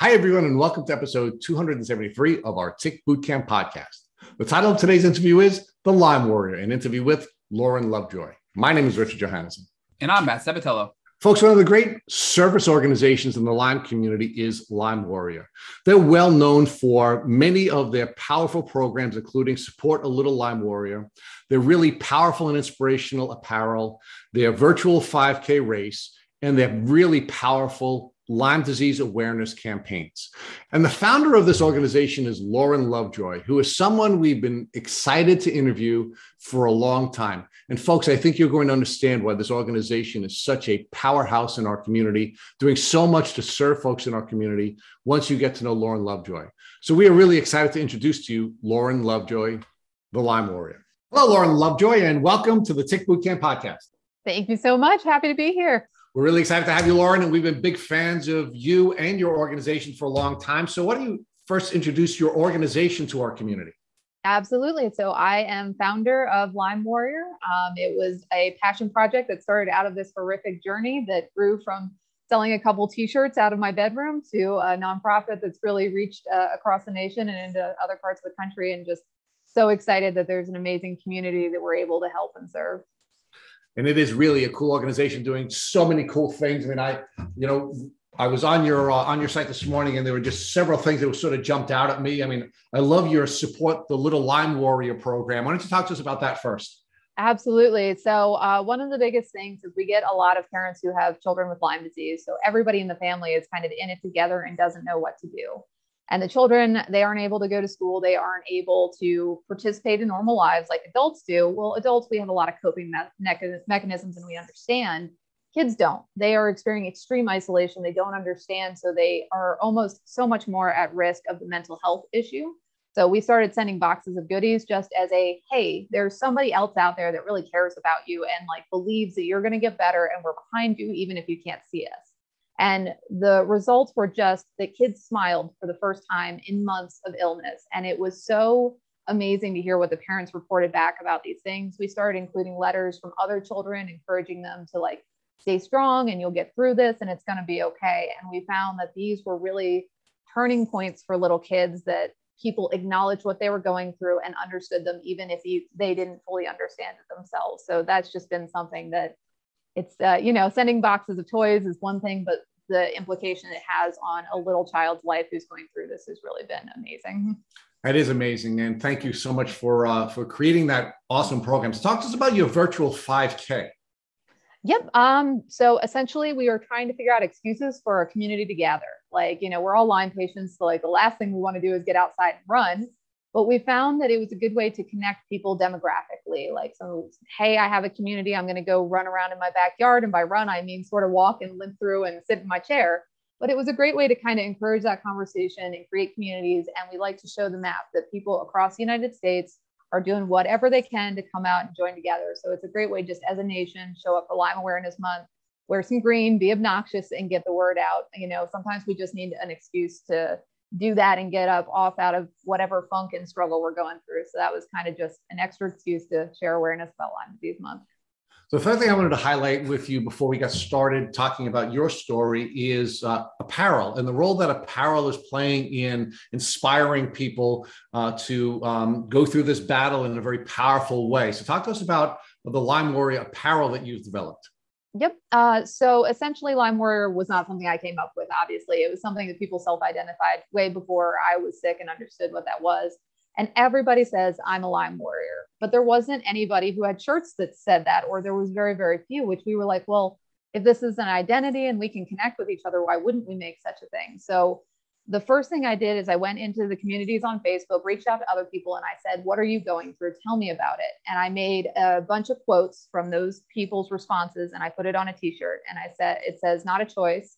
Hi, everyone, and welcome to episode 273 of our Tick Bootcamp podcast. The title of today's interview is The Lyme Warrior, an interview with Lauren Lovejoy. My name is Richard Johannesson. And I'm Matt Sabatello. Folks, one of the great service organizations in the Lyme community is Lyme Warrior. They're well known for many of their powerful programs, including Support a Little Lyme Warrior. They're really powerful and inspirational apparel, their virtual 5K race, and their really powerful Lyme disease awareness campaigns. And the founder of this organization is Lauren Lovejoy, who is someone we've been excited to interview for a long time. And folks, I think you're going to understand why this organization is such a powerhouse in our community, doing so much to serve folks in our community once you get to know Lauren Lovejoy. So we are really excited to introduce to you Lauren Lovejoy, the Lyme Warrior. Hello, Lauren Lovejoy, and welcome to the Tick Bootcamp podcast. Thank you so much. Happy to be here. We're really excited to have you, Lauren, and we've been big fans of you and your organization for a long time. So, why don't you first introduce your organization to our community? Absolutely. So, I am founder of Lyme Warrior. Um, it was a passion project that started out of this horrific journey that grew from selling a couple t-shirts out of my bedroom to a nonprofit that's really reached uh, across the nation and into other parts of the country and just so excited that there's an amazing community that we're able to help and serve and it is really a cool organization doing so many cool things. I mean, I, you know, I was on your uh, on your site this morning, and there were just several things that were sort of jumped out at me. I mean, I love your support the Little Lyme Warrior program. Why don't you talk to us about that first? Absolutely. So uh, one of the biggest things is we get a lot of parents who have children with Lyme disease. So everybody in the family is kind of in it together and doesn't know what to do and the children they aren't able to go to school they aren't able to participate in normal lives like adults do. Well adults we have a lot of coping me- mechanisms and we understand. Kids don't. They are experiencing extreme isolation. They don't understand so they are almost so much more at risk of the mental health issue. So we started sending boxes of goodies just as a hey there's somebody else out there that really cares about you and like believes that you're going to get better and we're behind you even if you can't see us and the results were just that kids smiled for the first time in months of illness. And it was so amazing to hear what the parents reported back about these things. We started including letters from other children, encouraging them to like stay strong and you'll get through this and it's going to be okay. And we found that these were really turning points for little kids that people acknowledged what they were going through and understood them, even if they didn't fully understand it themselves. So that's just been something that it's uh, you know sending boxes of toys is one thing but the implication it has on a little child's life who's going through this has really been amazing that is amazing and thank you so much for uh, for creating that awesome program so talk to us about your virtual 5k Yep. Um, so essentially, we are trying to figure out excuses for our community to gather. Like, you know, we're all Lyme patients. So, like, the last thing we want to do is get outside and run. But we found that it was a good way to connect people demographically. Like, so, hey, I have a community. I'm going to go run around in my backyard. And by run, I mean sort of walk and limp through and sit in my chair. But it was a great way to kind of encourage that conversation and create communities. And we like to show the map that people across the United States are doing whatever they can to come out and join together. So it's a great way just as a nation, show up for Lyme Awareness Month, wear some green, be obnoxious, and get the word out. You know, sometimes we just need an excuse to do that and get up off out of whatever funk and struggle we're going through. So that was kind of just an extra excuse to share awareness about Lyme disease month. So the first thing I wanted to highlight with you before we got started talking about your story is uh, apparel and the role that apparel is playing in inspiring people uh, to um, go through this battle in a very powerful way. So talk to us about the Lyme Warrior apparel that you've developed. Yep. Uh, so essentially, Lyme Warrior was not something I came up with. Obviously, it was something that people self-identified way before I was sick and understood what that was. And everybody says I'm a Lyme Warrior, but there wasn't anybody who had shirts that said that, or there was very, very few. Which we were like, well, if this is an identity and we can connect with each other, why wouldn't we make such a thing? So the first thing I did is I went into the communities on Facebook, reached out to other people, and I said, What are you going through? Tell me about it. And I made a bunch of quotes from those people's responses and I put it on a t shirt. And I said, It says, Not a choice.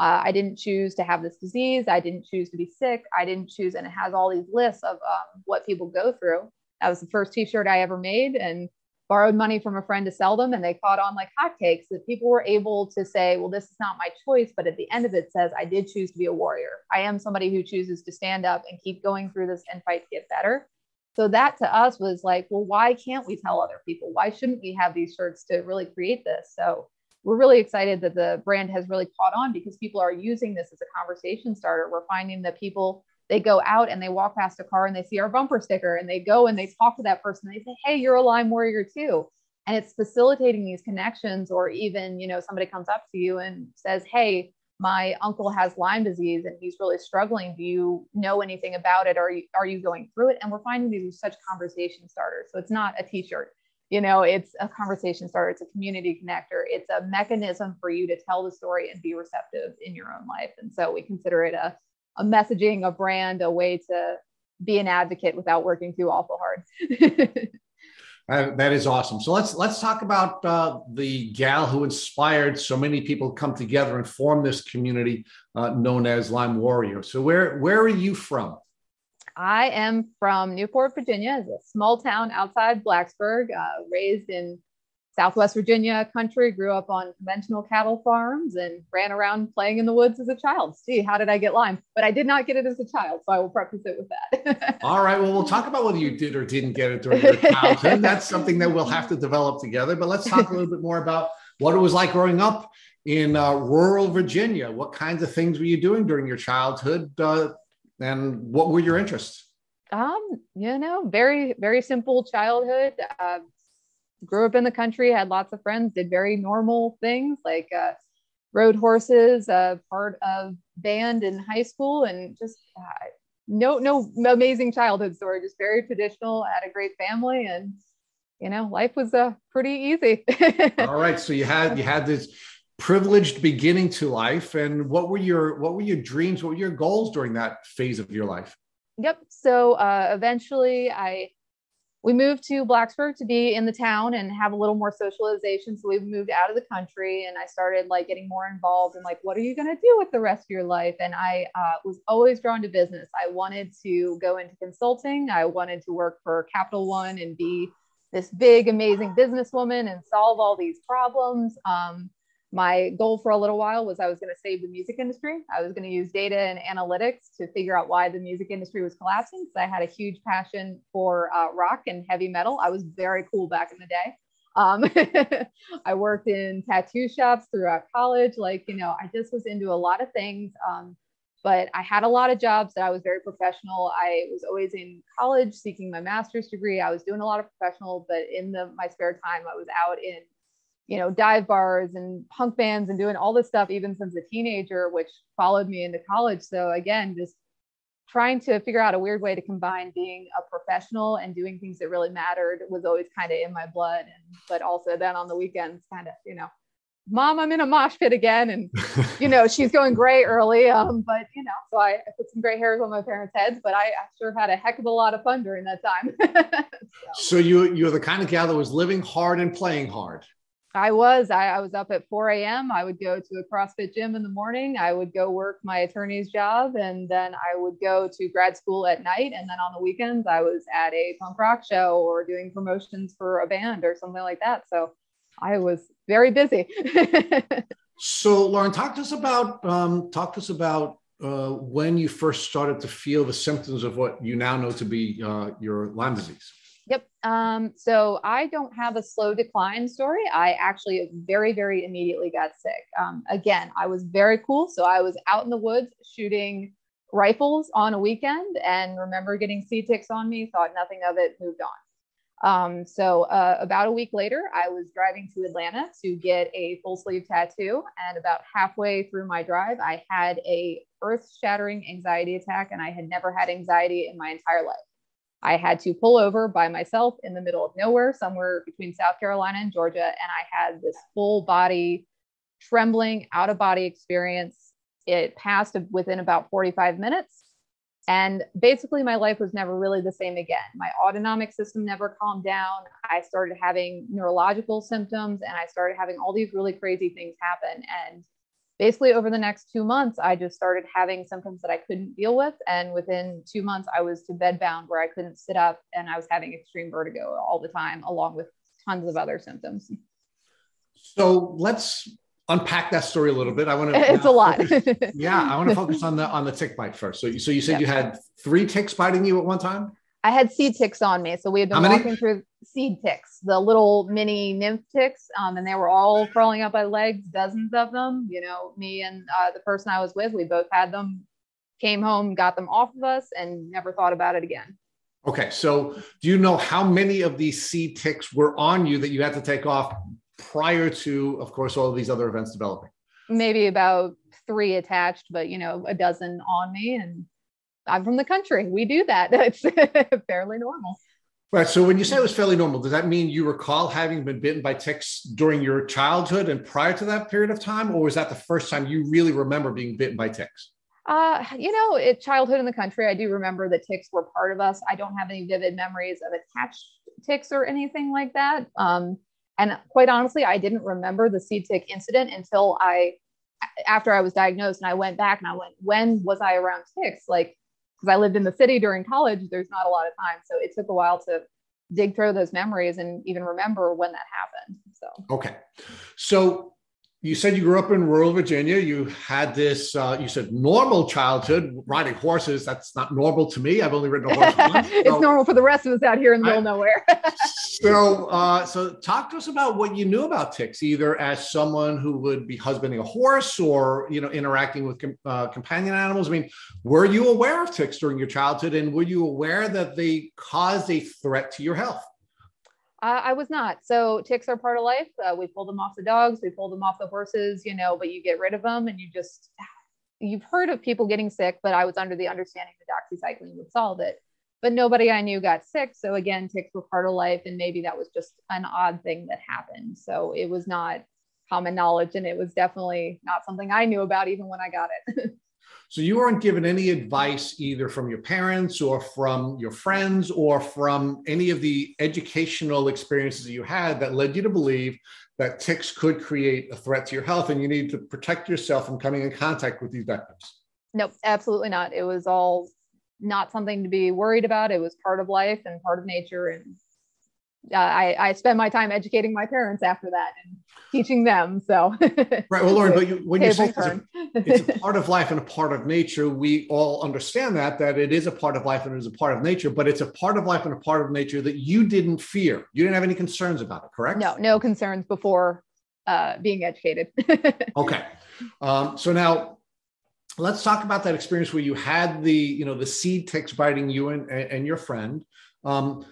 Uh, I didn't choose to have this disease. I didn't choose to be sick. I didn't choose. And it has all these lists of um, what people go through. That was the first t shirt I ever made. And borrowed money from a friend to sell them and they caught on like hotcakes that people were able to say, well, this is not my choice. But at the end of it says, I did choose to be a warrior. I am somebody who chooses to stand up and keep going through this and fight to get better. So that to us was like, well, why can't we tell other people? Why shouldn't we have these shirts to really create this? So we're really excited that the brand has really caught on because people are using this as a conversation starter. We're finding that people they go out and they walk past a car and they see our bumper sticker and they go and they talk to that person. They say, "Hey, you're a Lyme warrior too." And it's facilitating these connections or even, you know, somebody comes up to you and says, "Hey, my uncle has Lyme disease and he's really struggling. Do you know anything about it? Are you are you going through it?" And we're finding these are such conversation starters. So it's not a t-shirt you know it's a conversation starter it's a community connector it's a mechanism for you to tell the story and be receptive in your own life and so we consider it a, a messaging a brand a way to be an advocate without working too awful hard. Uh, that is awesome. So let's let's talk about uh, the gal who inspired so many people to come together and form this community uh, known as lyme warrior. So where where are you from? I am from Newport, Virginia. It's a small town outside Blacksburg, uh, raised in Southwest Virginia country, grew up on conventional cattle farms and ran around playing in the woods as a child. See, how did I get Lyme? But I did not get it as a child, so I will preface it with that. All right. Well, we'll talk about whether you did or didn't get it during your childhood. That's something that we'll have to develop together. But let's talk a little bit more about what it was like growing up in uh, rural Virginia. What kinds of things were you doing during your childhood uh, and what were your interests? Um, you know, very, very simple childhood. Uh, grew up in the country, had lots of friends, did very normal things like uh, rode horses, uh, part of band in high school, and just uh, no, no amazing childhood story. Just very traditional. Had a great family, and you know, life was uh, pretty easy. All right, so you had you had this privileged beginning to life and what were your what were your dreams what were your goals during that phase of your life yep so uh, eventually i we moved to blacksburg to be in the town and have a little more socialization so we moved out of the country and i started like getting more involved in like what are you going to do with the rest of your life? And i uh, was always drawn to business. I wanted to go into consulting. I wanted to work for capital one and be this big amazing businesswoman and solve all these problems. Um, my goal for a little while was I was going to save the music industry. I was going to use data and analytics to figure out why the music industry was collapsing. So I had a huge passion for uh, rock and heavy metal. I was very cool back in the day. Um, I worked in tattoo shops throughout college. Like, you know, I just was into a lot of things. Um, but I had a lot of jobs that I was very professional. I was always in college seeking my master's degree. I was doing a lot of professional, but in the my spare time, I was out in you know, dive bars and punk bands and doing all this stuff even since a teenager, which followed me into college. So again, just trying to figure out a weird way to combine being a professional and doing things that really mattered was always kind of in my blood. And but also then on the weekends, kind of, you know, mom, I'm in a mosh pit again. And you know, she's going gray early. Um, but you know, so I, I, put some gray hairs on my parents' heads, but I, I sure had a heck of a lot of fun during that time. so. so you you're the kind of gal that was living hard and playing hard. I was. I, I, was up at 4 a.m. I would go to a CrossFit gym in the morning. I would go work my attorney's job, and then I would go to grad school at night. And then on the weekends, I was at a punk rock show or doing promotions for a band or something like that. So I was very busy. so, Lauren, talk to us about um, talk to us about uh, when you first started to feel the symptoms of what you now know to be uh, your Lyme disease. Yep. Um, so I don't have a slow decline story. I actually very, very immediately got sick. Um, again, I was very cool. So I was out in the woods shooting rifles on a weekend and remember getting seed ticks on me, thought nothing of it, moved on. Um, so uh, about a week later, I was driving to Atlanta to get a full sleeve tattoo. And about halfway through my drive, I had a earth shattering anxiety attack and I had never had anxiety in my entire life. I had to pull over by myself in the middle of nowhere, somewhere between South Carolina and Georgia. And I had this full body trembling, out of body experience. It passed within about 45 minutes. And basically, my life was never really the same again. My autonomic system never calmed down. I started having neurological symptoms and I started having all these really crazy things happen. And basically over the next two months i just started having symptoms that i couldn't deal with. And within two months i was to bed bound where i couldn't sit up and i was having extreme vertigo all the time along with tons of other symptoms. So let's unpack that story a little bit. I want to it's a lot. yeah i want to focus on the on the tick bite first. So, so you said yep. you had three ticks biting you at one time I had seed ticks on me. So we had been walking through seed ticks, the little mini nymph ticks, um, and they were all crawling up my legs, dozens of them. You know, me and uh, the person I was with, we both had them, came home, got them off of us, and never thought about it again. Okay. So do you know how many of these seed ticks were on you that you had to take off prior to, of course, all of these other events developing? Maybe about three attached, but, you know, a dozen on me. And I'm from the country. We do that. It's fairly normal. Right. So when you say it was fairly normal, does that mean you recall having been bitten by ticks during your childhood and prior to that period of time? Or was that the first time you really remember being bitten by ticks? Uh, you know, it, childhood in the country, I do remember that ticks were part of us. I don't have any vivid memories of attached ticks or anything like that. Um, and quite honestly, I didn't remember the seed tick incident until I, after I was diagnosed and I went back and I went, when was I around ticks? Like, because I lived in the city during college, there's not a lot of time. So it took a while to dig through those memories and even remember when that happened. So, okay. So you said you grew up in rural Virginia. You had this, uh, you said normal childhood riding horses. That's not normal to me. I've only ridden a horse once. So. it's normal for the rest of us out here in the middle of nowhere. so, uh, so talk to us about what you knew about ticks, either as someone who would be husbanding a horse or, you know, interacting with uh, companion animals. I mean, were you aware of ticks during your childhood and were you aware that they caused a threat to your health? Uh, I was not. So ticks are part of life. Uh, we pulled them off the dogs, we pulled them off the horses, you know, but you get rid of them and you just, you've heard of people getting sick, but I was under the understanding that doxycycline would solve it. But nobody I knew got sick. So again, ticks were part of life. And maybe that was just an odd thing that happened. So it was not common knowledge. And it was definitely not something I knew about even when I got it. So you weren't given any advice either from your parents or from your friends or from any of the educational experiences that you had that led you to believe that ticks could create a threat to your health and you need to protect yourself from coming in contact with these vectors. Nope, absolutely not. It was all not something to be worried about. It was part of life and part of nature and uh, I, I spend my time educating my parents after that and teaching them. So right. Well, Lauren, but you, when you say it's a, it's a, part of life and a part of nature, we all understand that that it is a part of life and it is a part of nature. But it's a part of life and a part of nature that you didn't fear. You didn't have any concerns about it, correct? No, no concerns before uh, being educated. okay. Um, so now let's talk about that experience where you had the you know the seed ticks biting you and, and your friend um,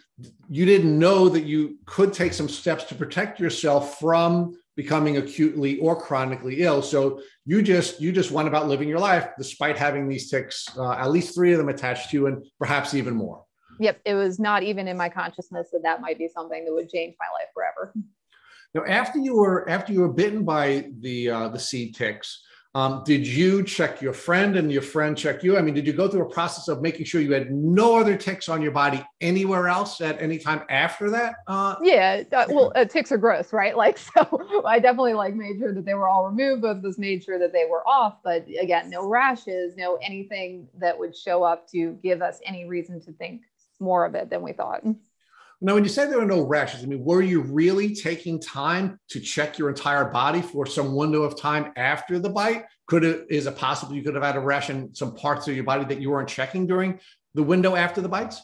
you didn't know that you could take some steps to protect yourself from becoming acutely or chronically ill. So you just you just went about living your life despite having these ticks uh, at least three of them attached to you and perhaps even more. Yep it was not even in my consciousness that that might be something that would change my life forever. Now after you were after you were bitten by the uh, the seed ticks um, did you check your friend and your friend check you? I mean, did you go through a process of making sure you had no other ticks on your body anywhere else at any time after that? Uh, yeah, uh, well, uh, ticks are gross, right? Like, so I definitely like made sure that they were all removed, but just made sure that they were off. But again, no rashes, no anything that would show up to give us any reason to think more of it than we thought. Now, when you say there were no rashes, I mean, were you really taking time to check your entire body for some window of time after the bite? Could it is it possible you could have had a rash in some parts of your body that you weren't checking during the window after the bites?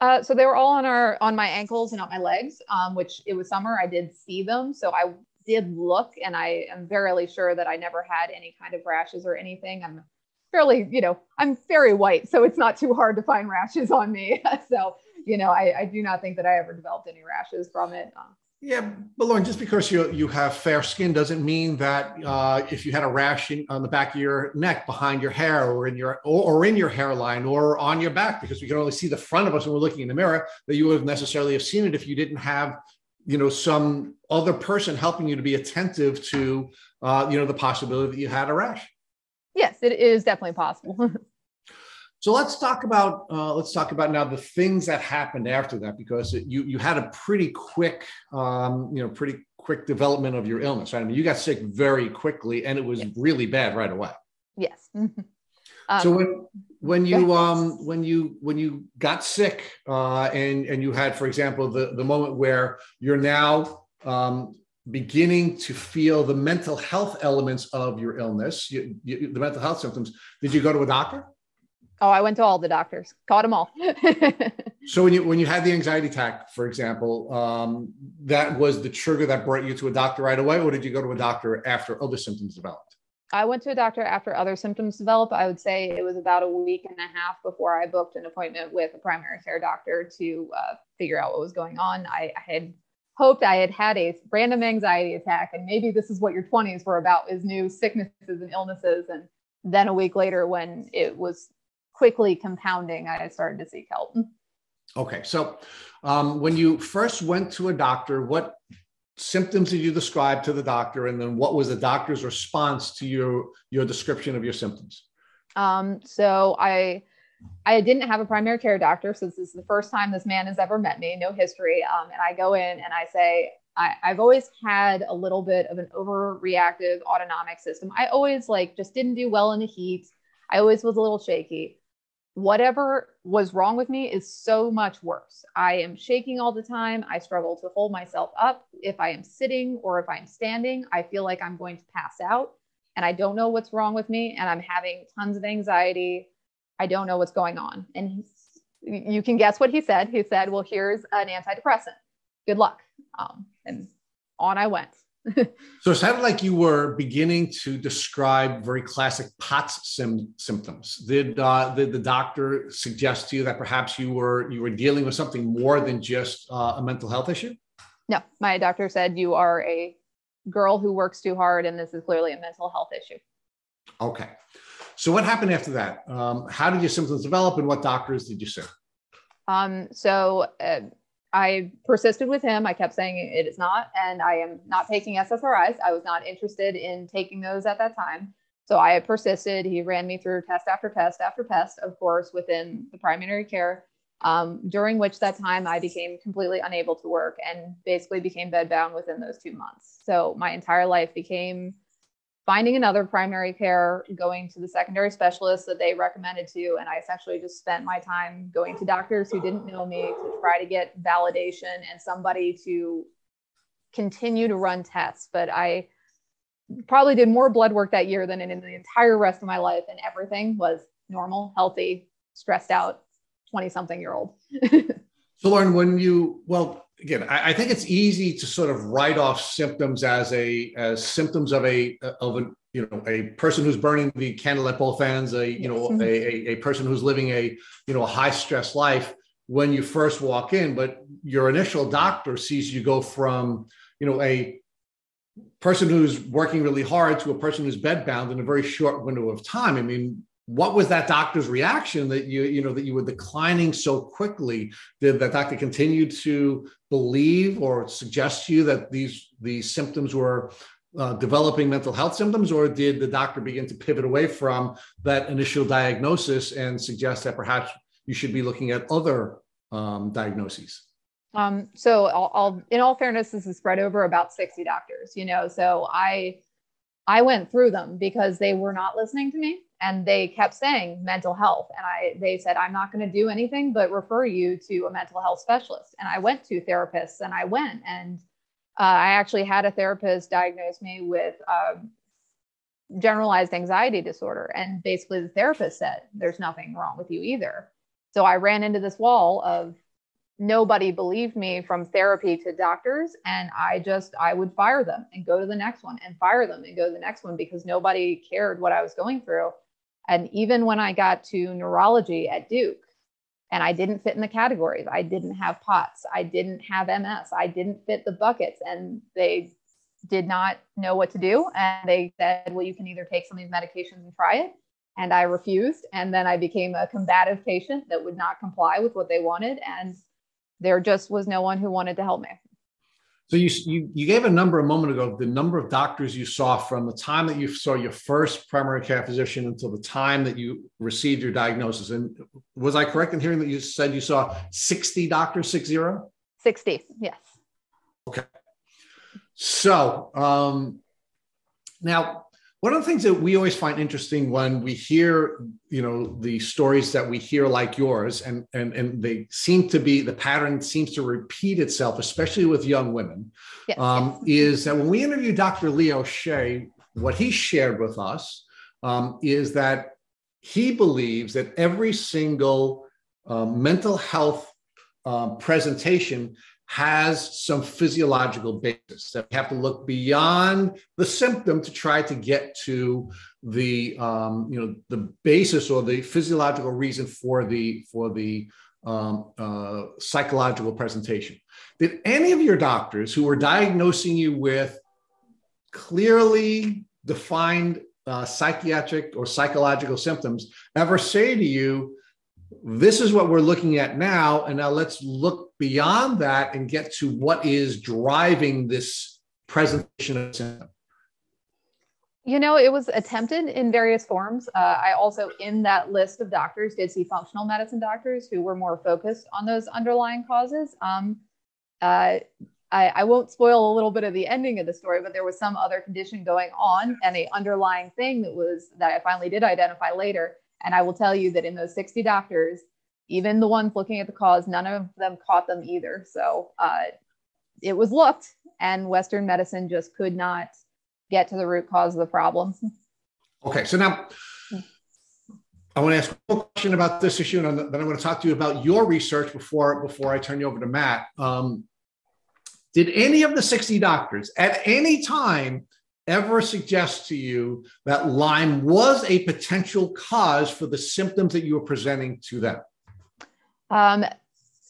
Uh, so they were all on our on my ankles and on my legs, um, which it was summer. I did see them, so I did look, and I am verily sure that I never had any kind of rashes or anything. I'm fairly, you know, I'm very white, so it's not too hard to find rashes on me. so you know, I, I do not think that I ever developed any rashes from it. Uh, yeah, but Lauren, just because you you have fair skin doesn't mean that uh, if you had a rash in, on the back of your neck, behind your hair, or in your or, or, in your hairline, or on your back, because we can only see the front of us when we're looking in the mirror, that you would have necessarily have seen it if you didn't have, you know, some other person helping you to be attentive to, uh, you know, the possibility that you had a rash. Yes, it is definitely possible. So let's talk about uh, let's talk about now the things that happened after that because it, you you had a pretty quick um, you know pretty quick development of your illness. Right? I mean, you got sick very quickly, and it was yes. really bad right away. Yes. Um, so when when you um when you when you got sick uh, and and you had, for example, the the moment where you're now um, beginning to feel the mental health elements of your illness, you, you, the mental health symptoms, did you go to a doctor? Oh, I went to all the doctors, caught them all. so when you when you had the anxiety attack, for example, um, that was the trigger that brought you to a doctor right away, or did you go to a doctor after other symptoms developed? I went to a doctor after other symptoms developed. I would say it was about a week and a half before I booked an appointment with a primary care doctor to uh, figure out what was going on. I, I had hoped I had had a random anxiety attack, and maybe this is what your 20s were about: is new sicknesses and illnesses. And then a week later, when it was quickly compounding, I started to seek help. Okay. So um, when you first went to a doctor, what symptoms did you describe to the doctor? And then what was the doctor's response to your, your description of your symptoms? Um, so I, I didn't have a primary care doctor. So this is the first time this man has ever met me, no history. Um, and I go in and I say, I, I've always had a little bit of an overreactive autonomic system. I always like just didn't do well in the heat. I always was a little shaky whatever was wrong with me is so much worse. I am shaking all the time. I struggle to hold myself up. If I am sitting or if I'm standing, I feel like I'm going to pass out and I don't know what's wrong with me and I'm having tons of anxiety. I don't know what's going on. And you can guess what he said. He said, Well, here's an antidepressant. Good luck. Um, and on I went. So it sounded like you were beginning to describe very classic POTS sim- symptoms. Did, uh, did the doctor suggest to you that perhaps you were you were dealing with something more than just uh, a mental health issue? No, my doctor said you are a girl who works too hard, and this is clearly a mental health issue. Okay. So what happened after that? Um, how did your symptoms develop, and what doctors did you see? Um, so uh, I persisted with him. I kept saying it is not, and I am not taking SSRIs. I was not interested in taking those at that time. So I persisted. He ran me through test after test after test, of course, within the primary care, um, during which that time I became completely unable to work and basically became bedbound within those two months. So my entire life became finding another primary care, going to the secondary specialist that they recommended to. And I essentially just spent my time going to doctors who didn't know me to try to get validation and somebody to continue to run tests. But I probably did more blood work that year than in, in the entire rest of my life. And everything was normal, healthy, stressed out 20 something year old. so, Lauren, when you, well, again, I, I, think it's easy to sort of write off symptoms as a as symptoms of a of a you know a person who's burning the candle at both ends, a you know mm-hmm. a, a person who's living a you know a high stress life when you first walk in, but your initial doctor sees you go from you know a person who's working really hard to a person who's bedbound in a very short window of time. I mean, what was that doctor's reaction that you you know that you were declining so quickly? Did that doctor continue to believe or suggest to you that these these symptoms were uh, developing mental health symptoms or did the doctor begin to pivot away from that initial diagnosis and suggest that perhaps you should be looking at other um, diagnoses? Um, so I'll, I'll, in all fairness this is spread over about 60 doctors you know so i i went through them because they were not listening to me and they kept saying mental health. And i they said i'm not going to do anything but refer you to a mental health specialist. And i went to therapists and i went. And uh, i actually had a therapist diagnose me with um, generalized anxiety disorder. And basically the therapist said there's nothing wrong with you either. So i ran into this wall of nobody believed me from therapy to doctors. And i just i would fire them and go to the next one and fire them and go to the next one because nobody cared what i was going through and even when I got to neurology at Duke, and I didn't fit in the categories, I didn't have POTS, I didn't have MS, I didn't fit the buckets, and they did not know what to do. And they said, well, you can either take some of these medications and try it. And I refused. And then I became a combative patient that would not comply with what they wanted. And there just was no one who wanted to help me. So you, you you gave a number a moment ago, the number of doctors you saw from the time that you saw your first primary care physician until the time that you received your diagnosis. And was I correct in hearing that you said you saw 60 doctors, six zero? 60, yes. Okay. So um, now one of the things that we always find interesting when we hear you know the stories that we hear like yours and and and they seem to be the pattern seems to repeat itself especially with young women yes, um, yes. is that when we interview dr leo shea what he shared with us um, is that he believes that every single uh, mental health um, presentation has some physiological basis that we have to look beyond the symptom to try to get to the um, you know the basis or the physiological reason for the for the um, uh, psychological presentation did any of your doctors who were diagnosing you with clearly defined uh, psychiatric or psychological symptoms ever say to you this is what we're looking at now. And now let's look beyond that and get to what is driving this presentation of symptom. You know, it was attempted in various forms. Uh, I also, in that list of doctors, did see functional medicine doctors who were more focused on those underlying causes. Um, uh, I, I, won't spoil a little bit of the ending of the story, but there was some other condition going on and a underlying thing that was that I finally did identify later and I will tell you that in those 60 doctors, even the ones looking at the cause, none of them caught them either. So uh, it was looked, and Western medicine just could not get to the root cause of the problem. Okay, so now I want to ask a question about this issue, and then I'm going to talk to you about your research before before I turn you over to Matt. Um, did any of the 60 doctors at any time ever suggest to you that Lyme was a potential cause for the symptoms that you were presenting to them? Um,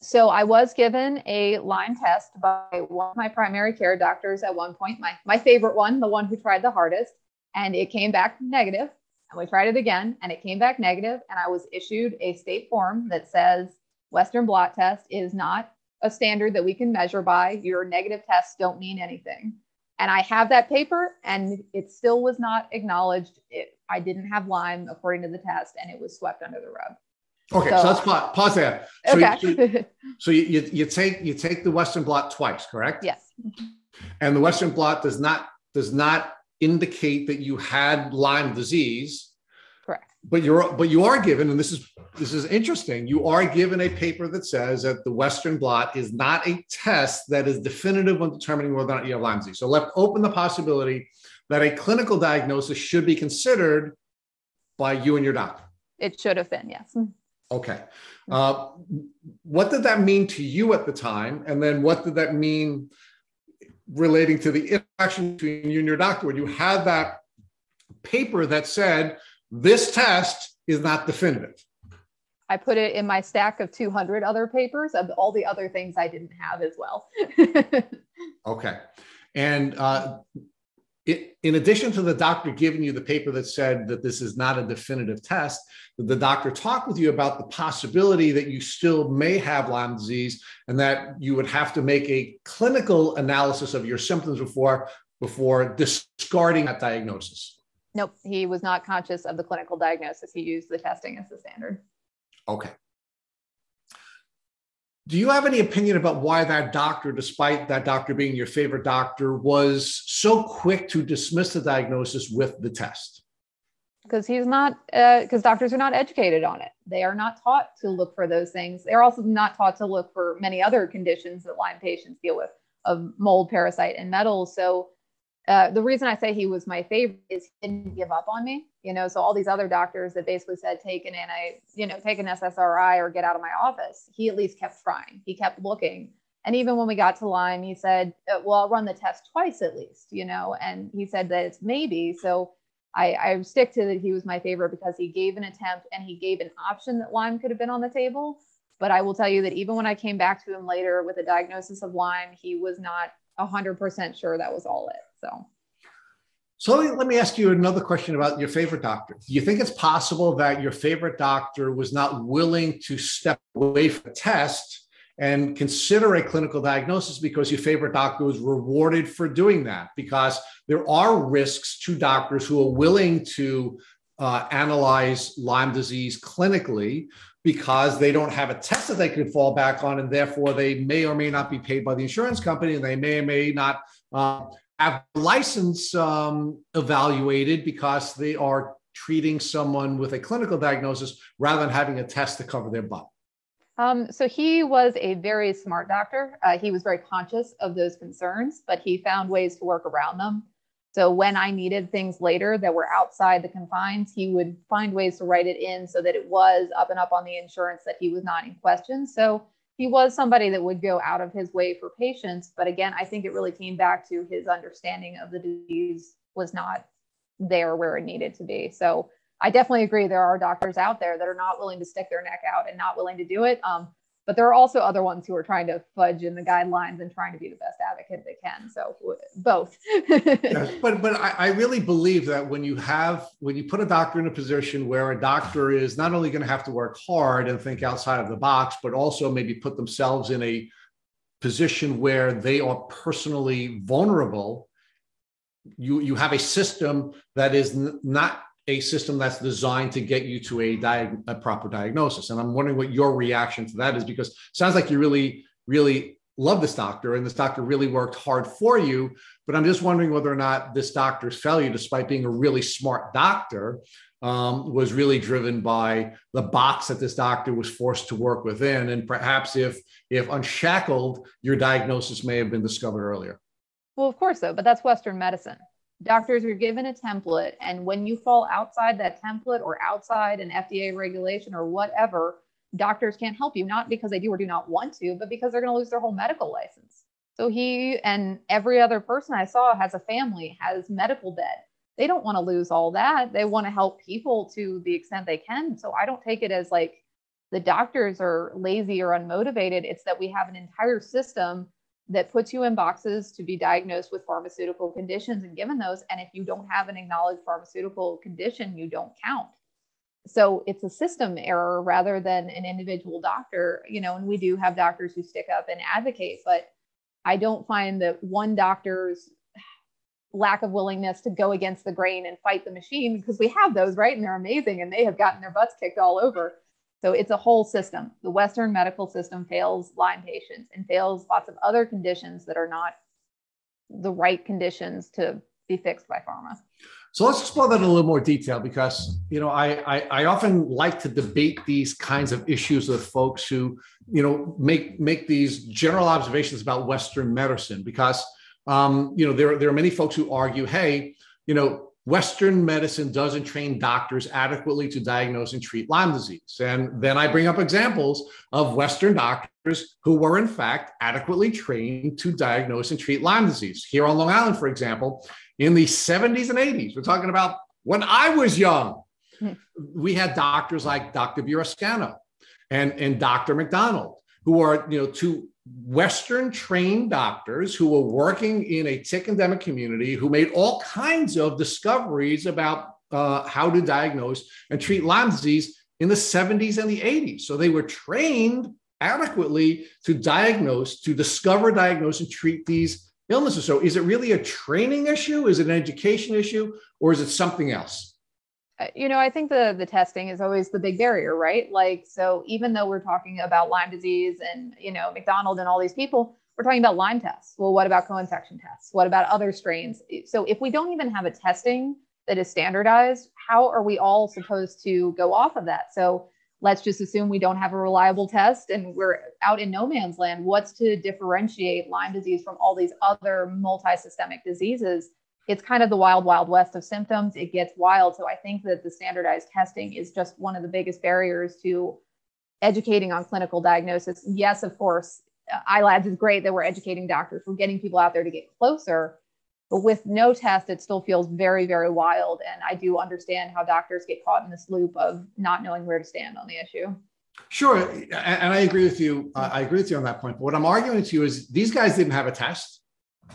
so I was given a Lyme test by one of my primary care doctors at one point, my, my favorite one, the one who tried the hardest, and it came back negative. And we tried it again and it came back negative, And I was issued a state form that says Western blot test is not a standard that we can measure by. Your negative tests don't mean anything. And I have that paper, and it still was not acknowledged. It, I didn't have Lyme according to the test, and it was swept under the rug. Okay, so, so let's pause, pause there. So okay. You, so you, you, take you take the Western blot twice, correct? Yes. And the Western blot does not does not indicate that you had Lyme disease Correct. but you're but you are given and this is this is interesting you are given a paper that says that the western blot is not a test that is definitive on determining whether or not you have lyme disease so left open the possibility that a clinical diagnosis should be considered by you and your doctor it should have been yes okay uh, what did that mean to you at the time and then what did that mean relating to the interaction between you and your doctor when you had that paper that said this test is not definitive. I put it in my stack of 200 other papers of all the other things I didn't have as well. okay. And uh, it, in addition to the doctor giving you the paper that said that this is not a definitive test, the doctor talked with you about the possibility that you still may have Lyme disease and that you would have to make a clinical analysis of your symptoms before, before discarding that diagnosis. Nope, he was not conscious of the clinical diagnosis. He used the testing as the standard. Okay. Do you have any opinion about why that doctor, despite that doctor being your favorite doctor, was so quick to dismiss the diagnosis with the test? Because he's not, because uh, doctors are not educated on it. They are not taught to look for those things. They're also not taught to look for many other conditions that Lyme patients deal with, of mold, parasite, and metals. So uh, the reason I say he was my favorite is he didn't give up on me. You know, so all these other doctors that basically said take an anti, you know, take an SSRI or get out of my office. He at least kept trying. He kept looking. And even when we got to Lyme, he said, uh, "Well, I'll run the test twice at least." You know, and he said that it's maybe. So I, I stick to that he was my favorite because he gave an attempt and he gave an option that Lyme could have been on the table. But I will tell you that even when I came back to him later with a diagnosis of Lyme, he was not 100% sure that was all it. So. So let me ask you another question about your favorite doctor. Do you think it's possible that your favorite doctor was not willing to step away from the test and consider a clinical diagnosis because your favorite doctor was rewarded for doing that? Because there are risks to doctors who are willing to uh, analyze Lyme disease clinically because they don't have a test that they can fall back on, and therefore they may or may not be paid by the insurance company, and they may or may not uh, have license um, evaluated because they are treating someone with a clinical diagnosis rather than having a test to cover their butt? Um, so he was a very smart doctor. Uh, he was very conscious of those concerns, but he found ways to work around them. So when I needed things later that were outside the confines, he would find ways to write it in so that it was up and up on the insurance that he was not in question. So he was somebody that would go out of his way for patients. But again, I think it really came back to his understanding of the disease was not there where it needed to be. So I definitely agree. There are doctors out there that are not willing to stick their neck out and not willing to do it. Um, but there are also other ones who are trying to fudge in the guidelines and trying to be the best advocate they can. So both. yes, but but I, I, really believe that when you have when you put a doctor in a position where a doctor is not only going to have to work hard and think outside of the box, but also maybe put themselves in a position where they are personally vulnerable. You you have a system that is n- not a system that's designed to get you to a, diag- a proper diagnosis. And I'm wondering what your reaction to that is because it sounds like you really, really love this doctor and this doctor really worked hard for you. But I'm just wondering whether or not this doctor's failure, despite being a really smart doctor, um, was really driven by the box that this doctor was forced to work within. And perhaps if if unshackled, your diagnosis may have been discovered earlier. Well, of course, though, but that's Western medicine doctors are given a template and when you fall outside that template or outside an fda regulation or whatever doctors can't help you not because they do or do not want to but because they're going to lose their whole medical license. So he and every other person i saw has a family has medical debt. They don't want to lose all that. They want to help people to the extent they can. So i don't take it as like the doctors are lazy or unmotivated. It's that we have an entire system that puts you in boxes to be diagnosed with pharmaceutical conditions and given those. And if you don't have an acknowledged pharmaceutical condition, you don't count. So it's a system error rather than an individual doctor, you know, and we do have doctors who stick up and advocate, but I don't find that one doctor's lack of willingness to go against the grain and fight the machine because we have those, right? And they're amazing and they have gotten their butts kicked all over. So it's a whole system. The Western medical system fails Lyme patients and fails lots of other conditions that are not the right conditions to be fixed by pharma. So let's explore that in a little more detail because you know I, I, I often like to debate these kinds of issues with folks who you know make make these general observations about Western medicine because um, you know there there are many folks who argue hey you know Western medicine doesn't train doctors adequately to diagnose and treat Lyme disease. And then I bring up examples of Western doctors who were, in fact, adequately trained to diagnose and treat Lyme disease. Here on Long Island, for example, in the 70s and 80s, we're talking about when I was young, hmm. we had doctors like Dr. Burrascano and, and Dr. MacDonald, who are, you know, two Western trained doctors who were working in a tick endemic community who made all kinds of discoveries about uh, how to diagnose and treat Lyme disease in the 70s and the 80s. So they were trained adequately to diagnose, to discover, diagnose, and treat these illnesses. So is it really a training issue? Is it an education issue? Or is it something else? Uh, you know, I think the the testing is always the big barrier, right? Like, so even though we're talking about Lyme disease and you know MacDonald and all these people, we're talking about Lyme tests. Well, what about co-infection tests? What about other strains? So if we don't even have a testing that is standardized, how are we all supposed to go off of that? So let's just assume we don't have a reliable test and we're out in no man's land. What's to differentiate Lyme disease from all these other multi-systemic diseases? It's kind of the wild, wild west of symptoms. It gets wild. So I think that the standardized testing is just one of the biggest barriers to educating on clinical diagnosis. Yes, of course, uh, ILADS is great that we're educating doctors. We're getting people out there to get closer. But with no test, it still feels very, very wild. And I do understand how doctors get caught in this loop of not knowing where to stand on the issue. Sure. And I agree with you. I agree with you on that point. But what I'm arguing to you is these guys didn't have a test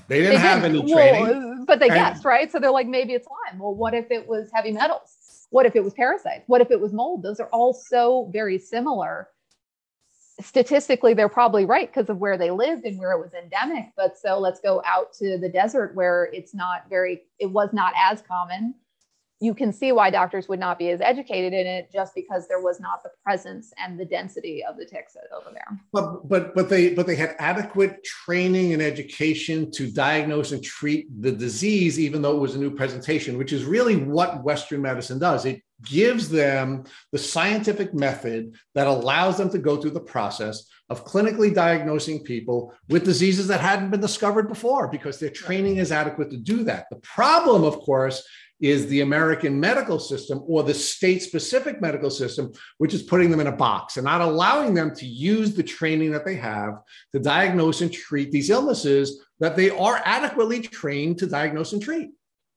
they didn't they have did, any training. Well, but they guessed, right? So they're like, maybe it's Lyme. Well, what if it was heavy metals? What if it was parasites? What if it was mold? Those are all so very similar. Statistically, they're probably right because of where they lived and where it was endemic. But so let's go out to the desert where it's not very, it was not as common you can see why doctors would not be as educated in it just because there was not the presence and the density of the ticks over there. But but but they but they had adequate training and education to diagnose and treat the disease, even though it was a new presentation, which is really what Western medicine does. It gives them the scientific method that allows them to go through the process of clinically diagnosing people with diseases that hadn't been discovered before because their training is adequate to do that. The problem, of course, is the American medical system or the state specific medical system, which is putting them in a box and not allowing them to use the training that they have to diagnose and treat these illnesses that they are adequately trained to diagnose and treat.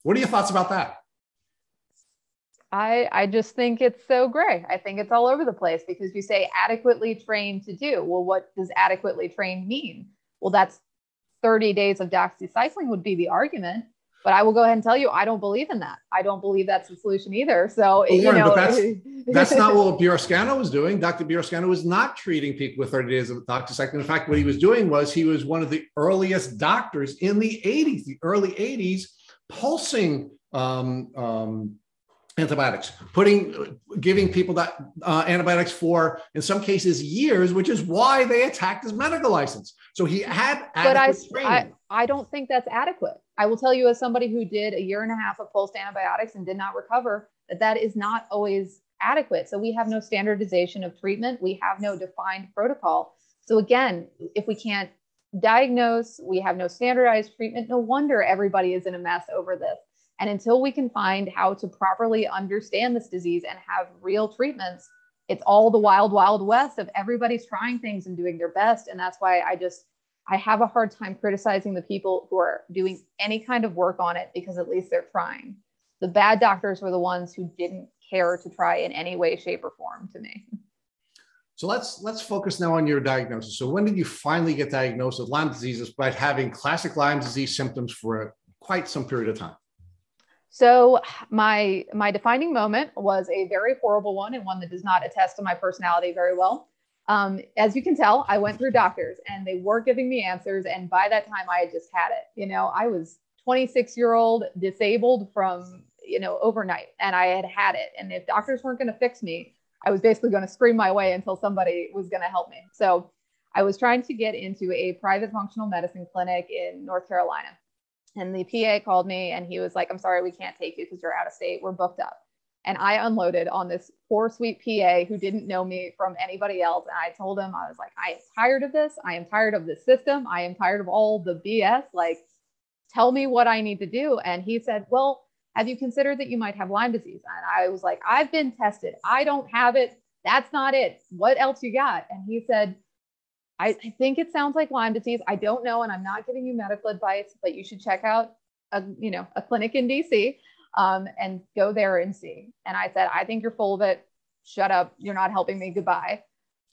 What are your thoughts about that? I, I just think it's so gray. I think it's all over the place because you say adequately trained to do. Well, what does adequately trained mean? Well, that's 30 days of doxycycline would be the argument. But I will go ahead and tell you, I don't believe in that. I don't believe that's the solution either. So, well, you know, that's, that's not what Burrascano was doing. Dr. Burrascano was not treating people with 30 days of doxycycline. In fact, what he was doing was he was one of the earliest doctors in the 80s, the early 80s, pulsing um, um, antibiotics, putting, giving people that uh, antibiotics for, in some cases, years, which is why they attacked his medical license. So he had but I, I, I don't think that's adequate. I will tell you, as somebody who did a year and a half of pulsed antibiotics and did not recover, that that is not always adequate. So we have no standardization of treatment. We have no defined protocol. So again, if we can't diagnose, we have no standardized treatment. No wonder everybody is in a mess over this. And until we can find how to properly understand this disease and have real treatments, it's all the wild, wild west of everybody's trying things and doing their best. And that's why I just, I have a hard time criticizing the people who are doing any kind of work on it because at least they're trying. The bad doctors were the ones who didn't care to try in any way, shape, or form to me. So let's let's focus now on your diagnosis. So when did you finally get diagnosed with Lyme disease despite having classic Lyme disease symptoms for quite some period of time? So my my defining moment was a very horrible one and one that does not attest to my personality very well. Um, as you can tell, I went through doctors and they were giving me answers, and by that time, I had just had it. You know, I was 26 year old, disabled from you know overnight, and I had had it. And if doctors weren't going to fix me, I was basically going to scream my way until somebody was going to help me. So I was trying to get into a private functional medicine clinic in North Carolina. And the PA called me and he was like, I'm sorry, we can't take you because you're out of state. We're booked up. And I unloaded on this poor, sweet PA who didn't know me from anybody else. And I told him, I was like, I am tired of this. I am tired of this system. I am tired of all the BS. Like, tell me what I need to do. And he said, Well, have you considered that you might have Lyme disease? And I was like, I've been tested. I don't have it. That's not it. What else you got? And he said, I, I think it sounds like Lyme disease. I don't know, and I'm not giving you medical advice, but you should check out a you know a clinic in DC um, and go there and see. And I said, I think you're full of it. Shut up. You're not helping me. Goodbye.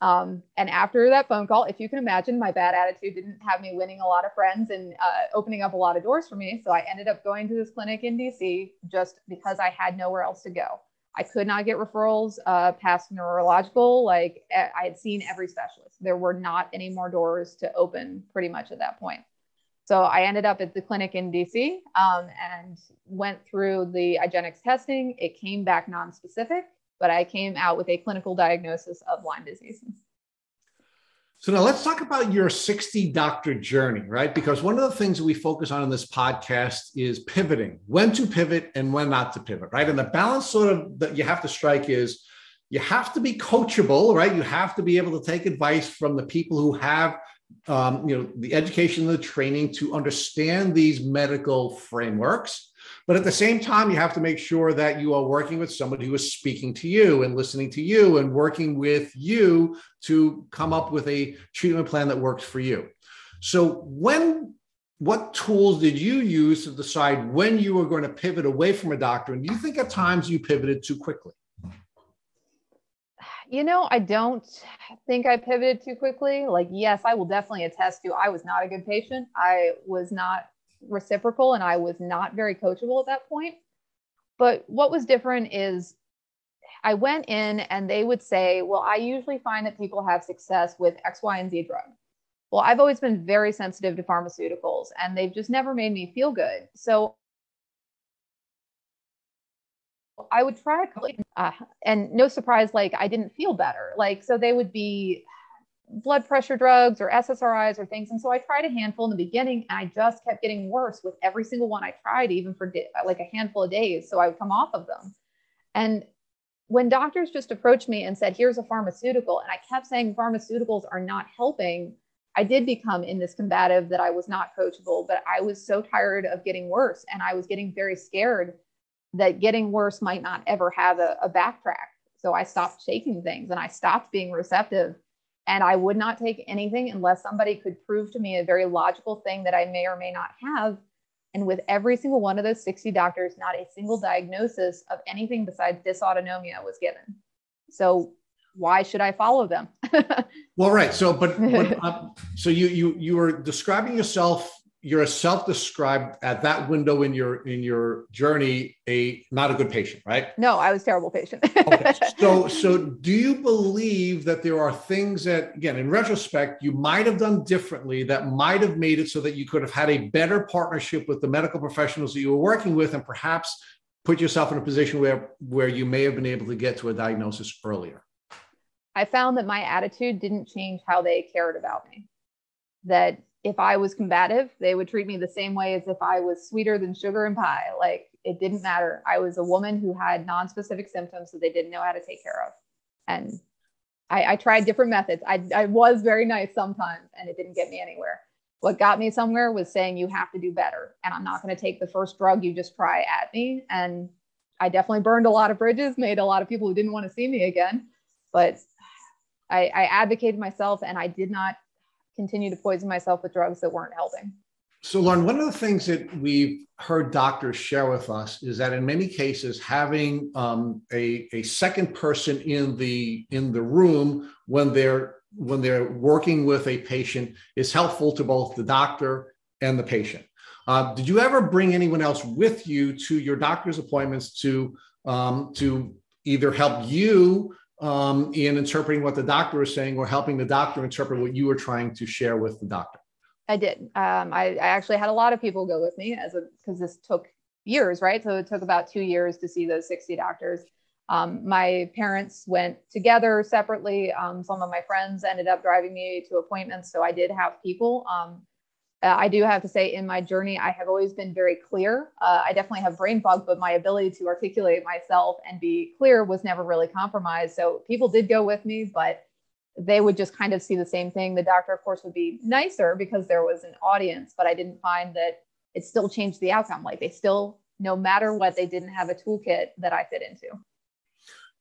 Um, and after that phone call, if you can imagine, my bad attitude didn't have me winning a lot of friends and uh, opening up a lot of doors for me. So I ended up going to this clinic in DC just because I had nowhere else to go. I could not get referrals uh, past neurological. Like I had seen every specialist. There were not any more doors to open pretty much at that point. So I ended up at the clinic in DC um, and went through the IGeneX testing. It came back non-specific, but I came out with a clinical diagnosis of Lyme disease. So now let's talk about your 60 doctor journey, right? Because one of the things that we focus on in this podcast is pivoting, when to pivot and when not to pivot, right? And the balance sort of that you have to strike is you have to be coachable, right? You have to be able to take advice from the people who have um, you know the education and the training to understand these medical frameworks but at the same time, you have to make sure that you are working with somebody who is speaking to you and listening to you and working with you to come up with a treatment plan that works for you. So, when what tools did you use to decide when you were going to pivot away from a doctor? And do you think at times you pivoted too quickly? You know, I don't think I pivoted too quickly. Like, yes, I will definitely attest to I was not a good patient. I was not reciprocal and I was not very coachable at that point. But what was different is I went in and they would say, Well, I usually find that people have success with X, Y, and Z drug. Well, I've always been very sensitive to pharmaceuticals and they've just never made me feel good. So I would try, uh, and no surprise, like I didn't feel better. Like, so they would be blood pressure drugs or SSRIs or things. And so I tried a handful in the beginning and I just kept getting worse with every single one I tried, even for like a handful of days. So I would come off of them. And when doctors just approached me and said, here's a pharmaceutical, and I kept saying pharmaceuticals are not helping, I did become in this combative that I was not coachable, but I was so tired of getting worse. And I was getting very scared that getting worse might not ever have a, a backtrack. So I stopped taking things and I stopped being receptive. And I would not take anything unless somebody could prove to me a very logical thing that I may or may not have. And with every single one of those 60 doctors, not a single diagnosis of anything besides dysautonomia was given. So why should I follow them? well, right. So, but, but uh, so you you you were describing yourself. You're a self-described at that window in your in your journey a not a good patient, right? No, I was terrible patient. okay. So, so do you believe that there are things that, again, in retrospect, you might have done differently that might have made it so that you could have had a better partnership with the medical professionals that you were working with, and perhaps put yourself in a position where where you may have been able to get to a diagnosis earlier? I found that my attitude didn't change how they cared about me. That if I was combative, they would treat me the same way as if I was sweeter than sugar and pie. Like it didn't matter. I was a woman who had non-specific symptoms that they didn't know how to take care of. And I, I tried different methods. I, I was very nice sometimes and it didn't get me anywhere. What got me somewhere was saying you have to do better. And I'm not going to take the first drug you just try at me. And I definitely burned a lot of bridges, made a lot of people who didn't want to see me again. But I, I advocated myself and I did not continue to poison myself with drugs that weren't helping. So, Lauren, one of the things that we've heard doctors share with us is that in many cases, having um, a, a second person in the in the room when they're when they're working with a patient is helpful to both the doctor and the patient. Uh, did you ever bring anyone else with you to your doctor's appointments to um, to either help you um, in interpreting what the doctor is saying or helping the doctor interpret what you were trying to share with the doctor? I did. Um, I, I, actually had a lot of people go with me as a because this took years, right? So it took about two years to see those 60 doctors. Um, my parents went together separately. Um, some of my friends ended up driving me to appointments, so I did have people. Uh, I do have to say, in my journey, I have always been very clear. Uh, I definitely have brain fog, but my ability to articulate myself and be clear was never really compromised. So people did go with me, but they would just kind of see the same thing. The doctor, of course, would be nicer because there was an audience, but I didn't find that it still changed the outcome. Like they still, no matter what, they didn't have a toolkit that I fit into.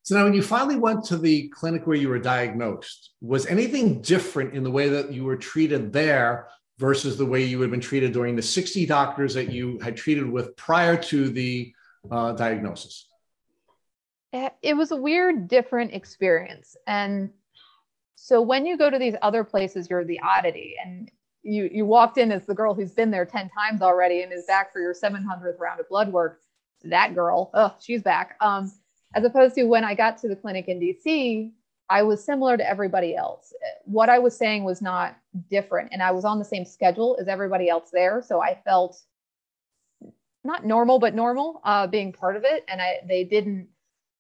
So now, when you finally went to the clinic where you were diagnosed, was anything different in the way that you were treated there versus the way you had been treated during the 60 doctors that you had treated with prior to the uh, diagnosis? It was a weird, different experience. And so when you go to these other places, you're the oddity. And you, you walked in as the girl who's been there 10 times already and is back for your 700th round of blood work. That girl, oh, she's back. Um, as opposed to when I got to the clinic in DC, I was similar to everybody else. What I was saying was not different, and I was on the same schedule as everybody else there. So I felt not normal, but normal uh, being part of it. And I, they didn't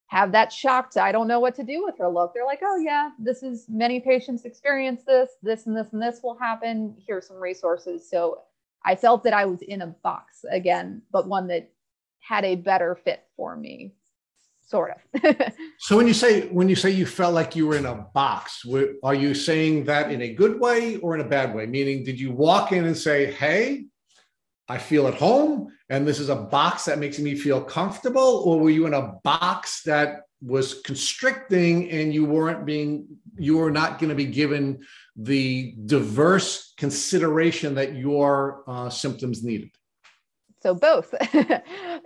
have that shock to, I don't know what to do with her look. They're like, oh, yeah, this is many patients experience this, this and this and this will happen. Here's some resources. So I felt that I was in a box again, but one that had a better fit for me sort of. so when you say when you say you felt like you were in a box, are you saying that in a good way or in a bad way? Meaning, did you walk in and say, "Hey, I feel at home, and this is a box that makes me feel comfortable," or were you in a box that was constricting and you weren't being you were not going to be given the diverse consideration that your uh, symptoms needed so both.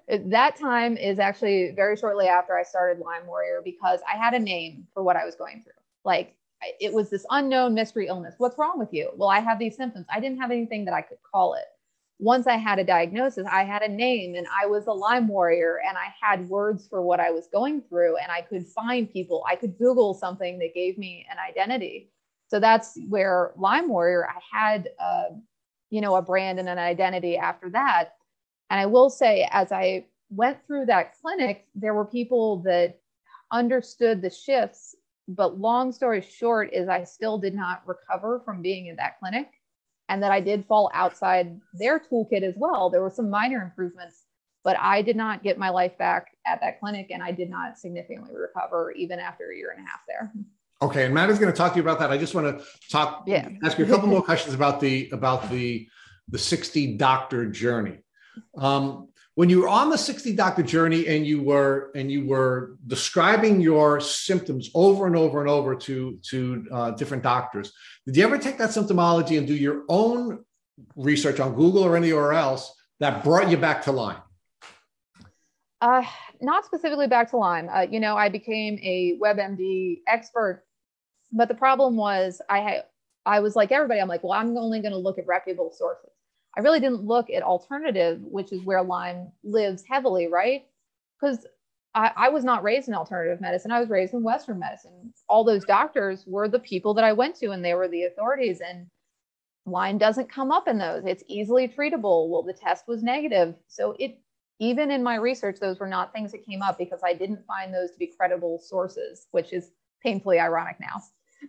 That time is actually very shortly after i started lyme warrior because i had a name for what i was going through. Like it was this unknown mystery illness. What's wrong with you? Well i have these symptoms. I didn't have anything that i could call it. Once i had a diagnosis i had a name and i was a lyme warrior and i had words for what i was going through and i could find people. I could google something that gave me an identity. So that's where lyme warrior i had uh, you know a brand and an identity after that and I will say, as I went through that clinic, there were people that understood the shifts. But long story short, is I still did not recover from being in that clinic and that I did fall outside their toolkit as well. There were some minor improvements, But I did not get my life back at that clinic, and I did not significantly recover even after a year and a half there. Okay, and Matt is going to talk to you about that. I just want to talk, yeah. ask you a couple more questions about the about the the 60 doctor journey. Um, when you were on the 60 doctor journey and you were and you were describing your symptoms over and over and over to to uh, different doctors did you ever take that symptomology and do your own research on google or anywhere else that brought you back to lyme? Uh, not specifically back to lyme. Uh, you know i became a webmd expert but the problem was i i was like everybody i'm like well i'm only going to look at reputable sources I really didn't look at alternative, which is where Lyme lives heavily, right? Because I, I, was not raised in alternative medicine. I was raised in Western medicine. All those doctors were the people that I went to, and they were the authorities. And Lyme doesn't come up in those. It's easily treatable. Well, the test was negative. So it even in my research, those were not things that came up because I didn't find those to be credible sources, which is painfully ironic now.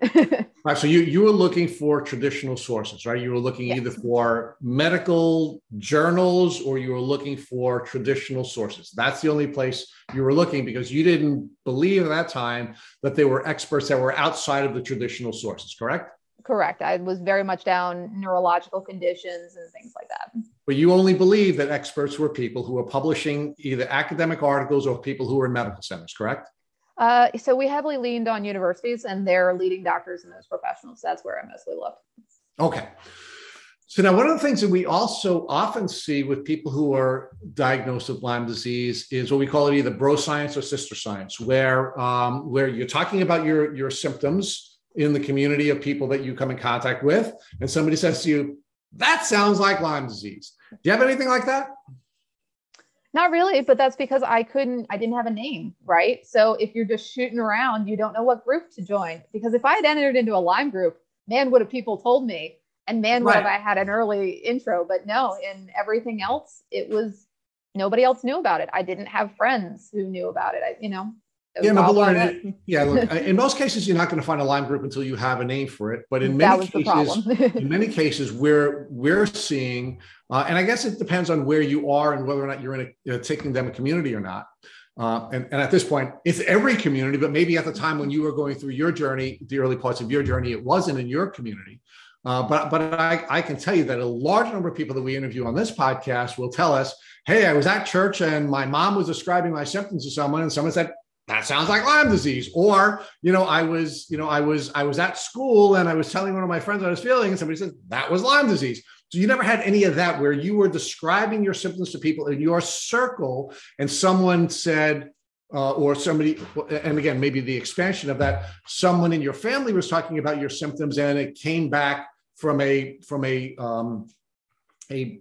right. So you you were looking for traditional sources, right? You were looking yes. either for medical journals or you were looking for traditional sources. That's the only place you were looking because you didn't believe at that time that there were experts that were outside of the traditional sources, correct? Correct. I was very much down neurological conditions and things like that. But you only believe that experts were people who were publishing either academic articles or people who were in medical centers, correct? Uh, so we heavily leaned on universities and their leading doctors and those professionals. That's where I mostly looked. Okay. So now, one of the things that we also often see with people who are diagnosed with Lyme disease is what we call it either bro science or sister science, where um, where you're talking about your your symptoms in the community of people that you come in contact with, and somebody says to you, "That sounds like Lyme disease." Do you have anything like that? Not really, but that's because I couldn't, I didn't have a name, right? So if you're just shooting around, you don't know what group to join. Because if I had entered into a Lyme group, man, would have people told me, and man, would right. have I had an early intro. But no, in everything else, it was nobody else knew about it. I didn't have friends who knew about it. I, you know, yeah, no, but Lauren, yeah, look, in most cases, you're not going to find a Lyme group until you have a name for it. But in many cases, in many cases, we're we're seeing, uh, and I guess it depends on where you are and whether or not you're in a, a tick endemic community or not. Uh, and, and at this point, it's every community, but maybe at the time when you were going through your journey, the early parts of your journey, it wasn't in your community. Uh, but but I, I can tell you that a large number of people that we interview on this podcast will tell us, hey, I was at church and my mom was describing my symptoms to someone, and someone said, that sounds like Lyme disease. Or, you know, I was, you know, I was, I was at school and I was telling one of my friends I was feeling, and somebody said that was Lyme disease. So you never had any of that where you were describing your symptoms to people in your circle, and someone said, uh, or somebody, and again, maybe the expansion of that, someone in your family was talking about your symptoms, and it came back from a from a um, a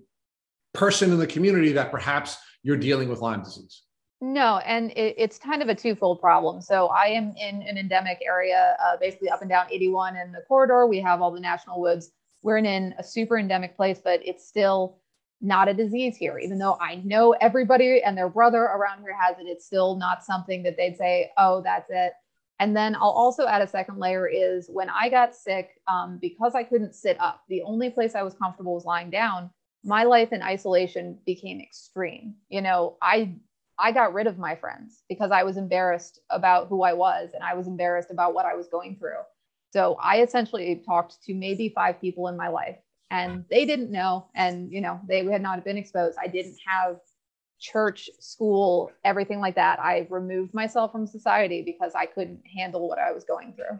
person in the community that perhaps you're dealing with Lyme disease. No, and it, it's kind of a twofold problem. So I am in an endemic area, uh, basically up and down 81 in the corridor. We have all the national woods. We're in, a super endemic place, but it's still not a disease here. Even though I know everybody and their brother around here has it, it's still not something that they'd say, oh, that's it. And then I'll also add a second layer is when I got sick, um, because I couldn't sit up, the only place I was comfortable was lying down. My life in isolation became extreme. You know, I I got rid of my friends because I was embarrassed about who I was and I was embarrassed about what I was going through. So I essentially talked to maybe five people in my life and they didn't know and you know they had not been exposed. I didn't have church, school, everything like that. I removed myself from society because I couldn't handle what I was going through.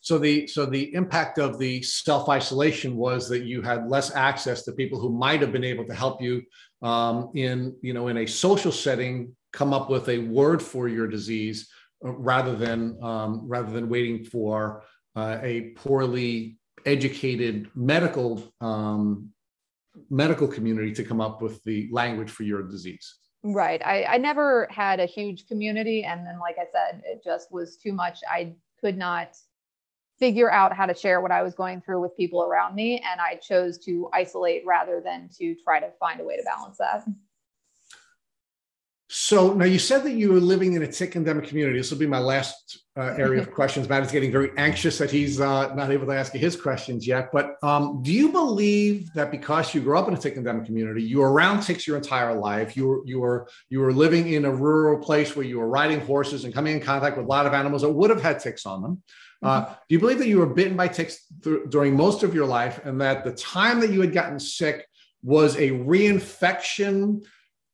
So the so the impact of the self isolation was that you had less access to people who might have been able to help you um, in you know in a social setting come up with a word for your disease uh, rather than um, rather than waiting for uh, a poorly educated medical um, medical community to come up with the language for your disease. Right. I, I never had a huge community, and then like I said, it just was too much. I could not figure out how to share what I was going through with people around me. And I chose to isolate rather than to try to find a way to balance that. So now you said that you were living in a tick endemic community. This will be my last uh, area of questions. Matt is getting very anxious that he's uh, not able to ask you his questions yet. But um, do you believe that because you grew up in a tick endemic community, you were around ticks your entire life, you were you were you were living in a rural place where you were riding horses and coming in contact with a lot of animals that would have had ticks on them? Uh, do you believe that you were bitten by ticks th- during most of your life, and that the time that you had gotten sick was a reinfection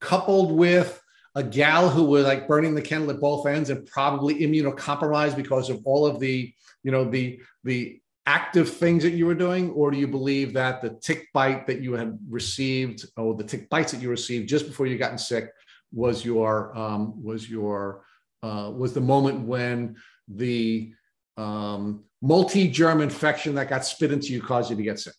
coupled with a gal who was like burning the candle at both ends and probably immunocompromised because of all of the you know the the active things that you were doing? Or do you believe that the tick bite that you had received or the tick bites that you received just before you gotten sick was your um, was your uh, was the moment when the um, multi-germ infection that got spit into you caused you to get sick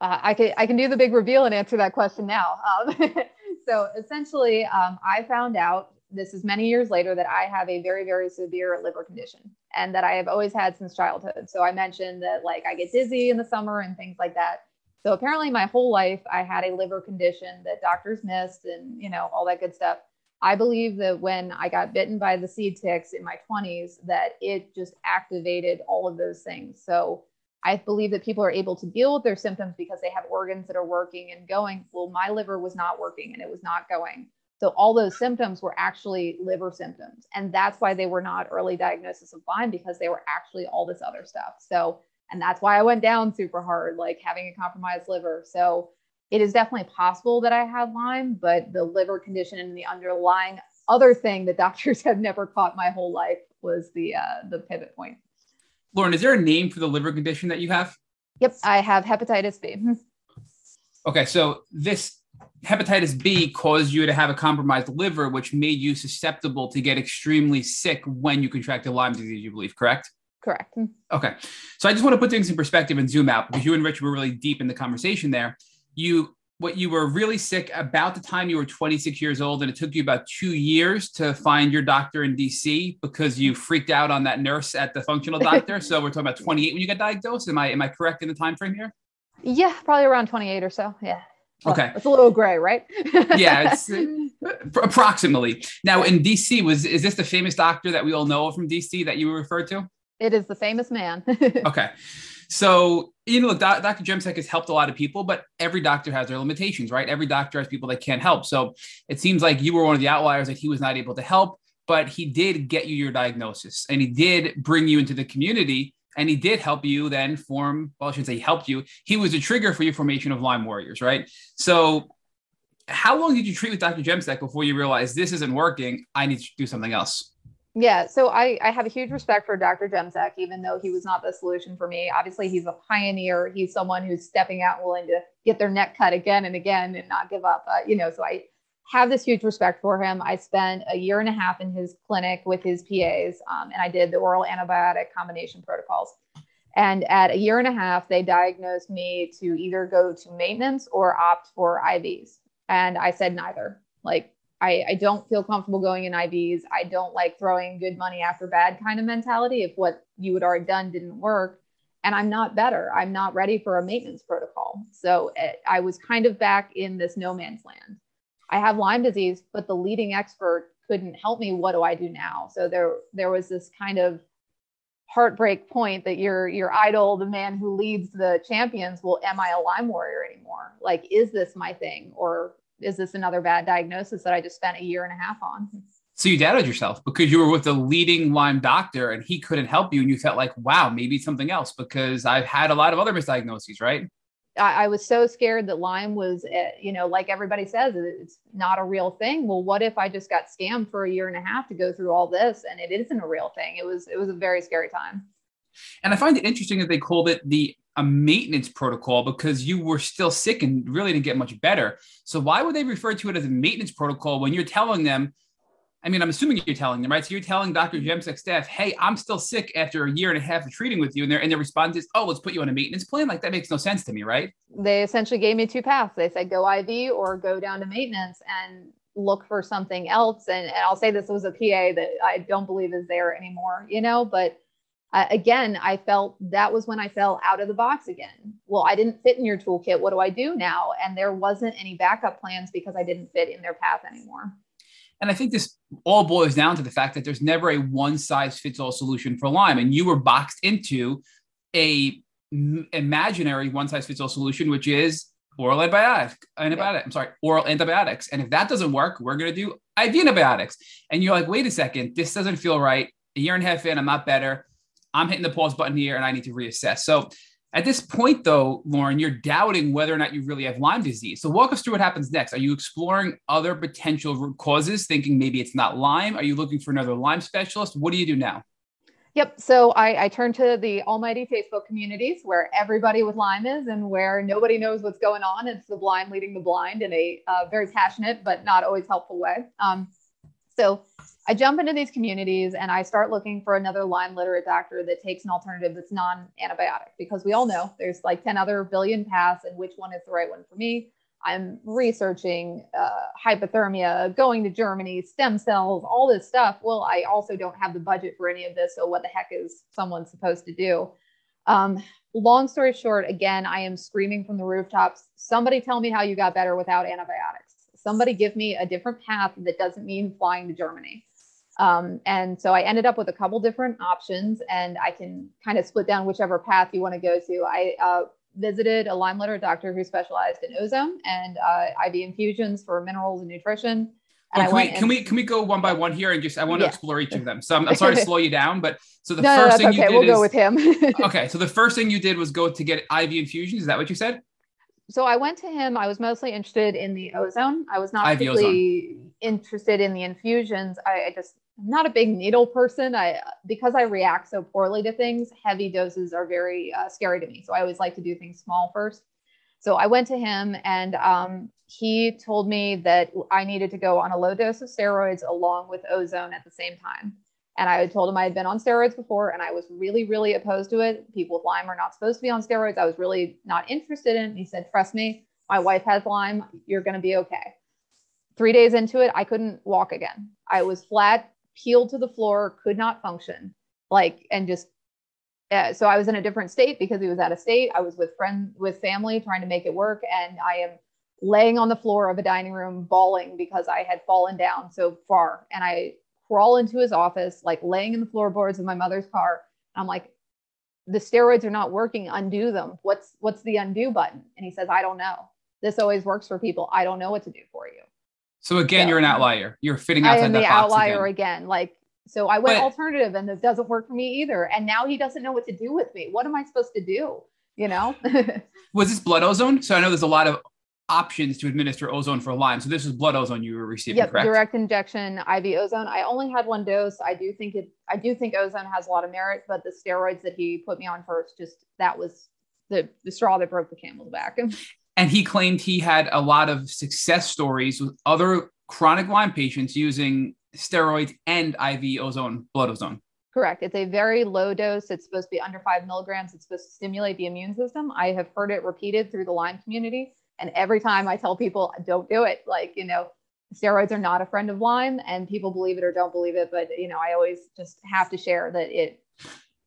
uh, I can I can do the big reveal and answer that question now. Um, so essentially, um, I found out this is many years later that I have a very very severe liver condition, and that I have always had since childhood. So I mentioned that like I get dizzy in the summer and things like that. So apparently, my whole life I had a liver condition that doctors missed, and you know all that good stuff. I believe that when I got bitten by the seed ticks in my 20s, that it just activated all of those things. So I believe that people are able to deal with their symptoms because they have organs that are working and going. Well, my liver was not working and it was not going. So all those symptoms were actually liver symptoms. And that's why they were not early diagnosis of Lyme because they were actually all this other stuff. So, and that's why I went down super hard, like having a compromised liver. So it is definitely possible that I had Lyme, but the liver condition and the underlying other thing that doctors have never caught my whole life was the uh, the pivot point. Lauren, is there a name for the liver condition that you have? Yep, I have hepatitis B. Hmm. Okay, so this hepatitis B caused you to have a compromised liver, which made you susceptible to get extremely sick when you contracted Lyme disease, you believe, correct? Correct. Okay. So I just want to put things in perspective and zoom out because you and Rich were really deep in the conversation there. You what you were really sick about the time you were 26 years old and it took you about two years to find your doctor in dc because you freaked out on that nurse at the functional doctor. So we're talking about 28 when you got diagnosed. Am i am i correct in the time frame here? Yeah probably around 28 or so. Yeah. Well, okay. it's a little gray right? Yeah it's uh, approximately. Now in dc was is this the famous doctor that we all know from dc that you were referred to? It is the famous man. Okay so, you know, Dr. Jemsek has helped a lot of people, but every doctor has their limitations, right? Every doctor has people that can't help. So it seems like you were one of the outliers that he was not able to help, but he did get you your diagnosis and he did bring you into the community and he did help you then form, well, I should say he helped you. He was a trigger for your formation of Lyme Warriors, right? So how long did you treat with Dr. Jemsek before you realized this isn't working? I need to do something else? Yeah, so I, I have a huge respect for Dr. Jemsek, even though he was not the solution for me. Obviously, he's a pioneer. He's someone who's stepping out, willing to get their neck cut again and again and not give up. Uh, you know, so I have this huge respect for him. I spent a year and a half in his clinic with his PAs, um, and I did the oral antibiotic combination protocols. And at a year and a half, they diagnosed me to either go to maintenance or opt for IVs. And I said neither. Like I, I don't feel comfortable going in IVs. I don't like throwing good money after bad kind of mentality if what you had already done didn't work. And I'm not better. I'm not ready for a maintenance protocol. So it, eh, I was kind of back in this no man's land. I have Lyme disease, but the leading expert couldn't help me. What do I do now? So there, there was this kind of heartbreak point that your your idol, the man who leads the champions, well, am I a Lyme warrior anymore? Like, is this my thing, or is this another bad diagnosis that I just spent a year and a half on? So you doubted yourself because you were with the leading Lyme doctor and he couldn't help you, and you felt like, wow, maybe something else because I've had a lot of other misdiagnoses, right? I, I was so scared that Lyme was, eh, you know, like everybody says, it's not a real thing. Well, what if I just got scammed for a year and a half to go through all this and it isn't a real thing? It was, it was a very scary time. And I find it interesting that they called it the a maintenance protocol because you were still sick and really didn't get much better. So why would they refer to it as a maintenance protocol when you're telling them? I mean, I'm assuming you're telling them, right? So you're telling Dr. Mm-hmm. Jemsek staff, "Hey, I'm still sick after a year and a half of treating with you," and their and their response is, "Oh, let's put you on a maintenance plan." Like that makes no sense to me, right? They essentially gave me two paths. They said go IV or go down to maintenance and look for something else. And, and I'll say this was a PA that I don't believe is there anymore, you know, but uh, again, I felt that was when I fell out of the box again. Well, I didn't fit in your toolkit. What do I do now? And there wasn't any backup plans because I didn't fit in their path anymore. And I think this all boils down to the fact that there's never a one size fits all solution for Lyme. And you were boxed into a imaginary one size fits all solution, which is oral antibiotic, antibiotic. I'm sorry, oral antibiotics. And if that doesn't work, we're going to do IV antibiotics. And you're like, wait a second, this doesn't feel right. A year and a half in, I'm not better. I'm hitting the pause button here and I need to reassess. So at this point, though, Lauren, you're doubting whether or not you really have Lyme disease. So walk us through what happens next. Are you exploring other potential root causes, thinking maybe it's not Lyme? Are you looking for another Lyme specialist? What do you do now? Yep. So I, I turn to the almighty Facebook communities where everybody with Lyme is and where nobody knows what's going on. It's the blind leading the blind in a uh, very passionate but not always helpful way. Um, so I jump into these communities and I start looking for another Lyme literate doctor that takes an alternative that's non antibiotic because we all know there's like 10 other billion paths and which one is the right one for me. I'm researching uh, hyperthermia, going to Germany, stem cells, all this stuff. Well, I also don't have the budget for any of this. So, what the heck is someone supposed to do? Um, long story short, again, I am screaming from the rooftops somebody tell me how you got better without antibiotics. Somebody give me a different path that doesn't mean flying to Germany. Um, and so I ended up with a couple different options, and I can kind of split down whichever path you want to go to. I uh, visited a Lyme literate doctor who specialized in ozone and uh, IV infusions for minerals and nutrition. And can, we, and, can we can we go one by one here and just I want to yeah. explore each of them. So I'm, I'm, sorry to slow you down, but so the no, first no, thing okay. you did we'll is, go with him. okay, so the first thing you did was go to get IV infusions. Is that what you said? So I went to him. I was mostly interested in the ozone. I was not IV particularly ozone. interested in the infusions. I, I just I'm not a big needle person. I because I react so poorly to things. Heavy doses are very uh, scary to me. So I always like to do things small first. So I went to him, and um, he told me that I needed to go on a low dose of steroids along with ozone at the same time. And I told him I had been on steroids before, and I was really, really opposed to it. People with Lyme are not supposed to be on steroids. I was really not interested in it. He said, "Trust me, my wife has Lyme. You're going to be okay." Three days into it, I couldn't walk again. I was flat, peeled to the floor, could not function, like, and just. Uh, so I was in a different state because he was out of state. I was with friends, with family, trying to make it work, and I am laying on the floor of a dining room, bawling because I had fallen down so far. And I crawl into his office, like laying in the floorboards of my mother's car. I'm like, the steroids are not working. Undo them. What's what's the undo button? And he says, I don't know. This always works for people. I don't know what to do for you. So again, so, you're an outlier. You're fitting outside I am the outlier again. again. Like so, I went but, alternative, and this doesn't work for me either. And now he doesn't know what to do with me. What am I supposed to do? You know? was this blood ozone? So I know there's a lot of options to administer ozone for Lyme. So this is blood ozone you were receiving, yep, correct? direct injection IV ozone. I only had one dose. I do think it. I do think ozone has a lot of merit, but the steroids that he put me on first, just that was the the straw that broke the camel's back. And he claimed he had a lot of success stories with other chronic Lyme patients using steroids and IV ozone, blood ozone. Correct. It's a very low dose. It's supposed to be under five milligrams. It's supposed to stimulate the immune system. I have heard it repeated through the Lyme community. And every time I tell people, don't do it, like, you know, steroids are not a friend of Lyme and people believe it or don't believe it. But, you know, I always just have to share that it,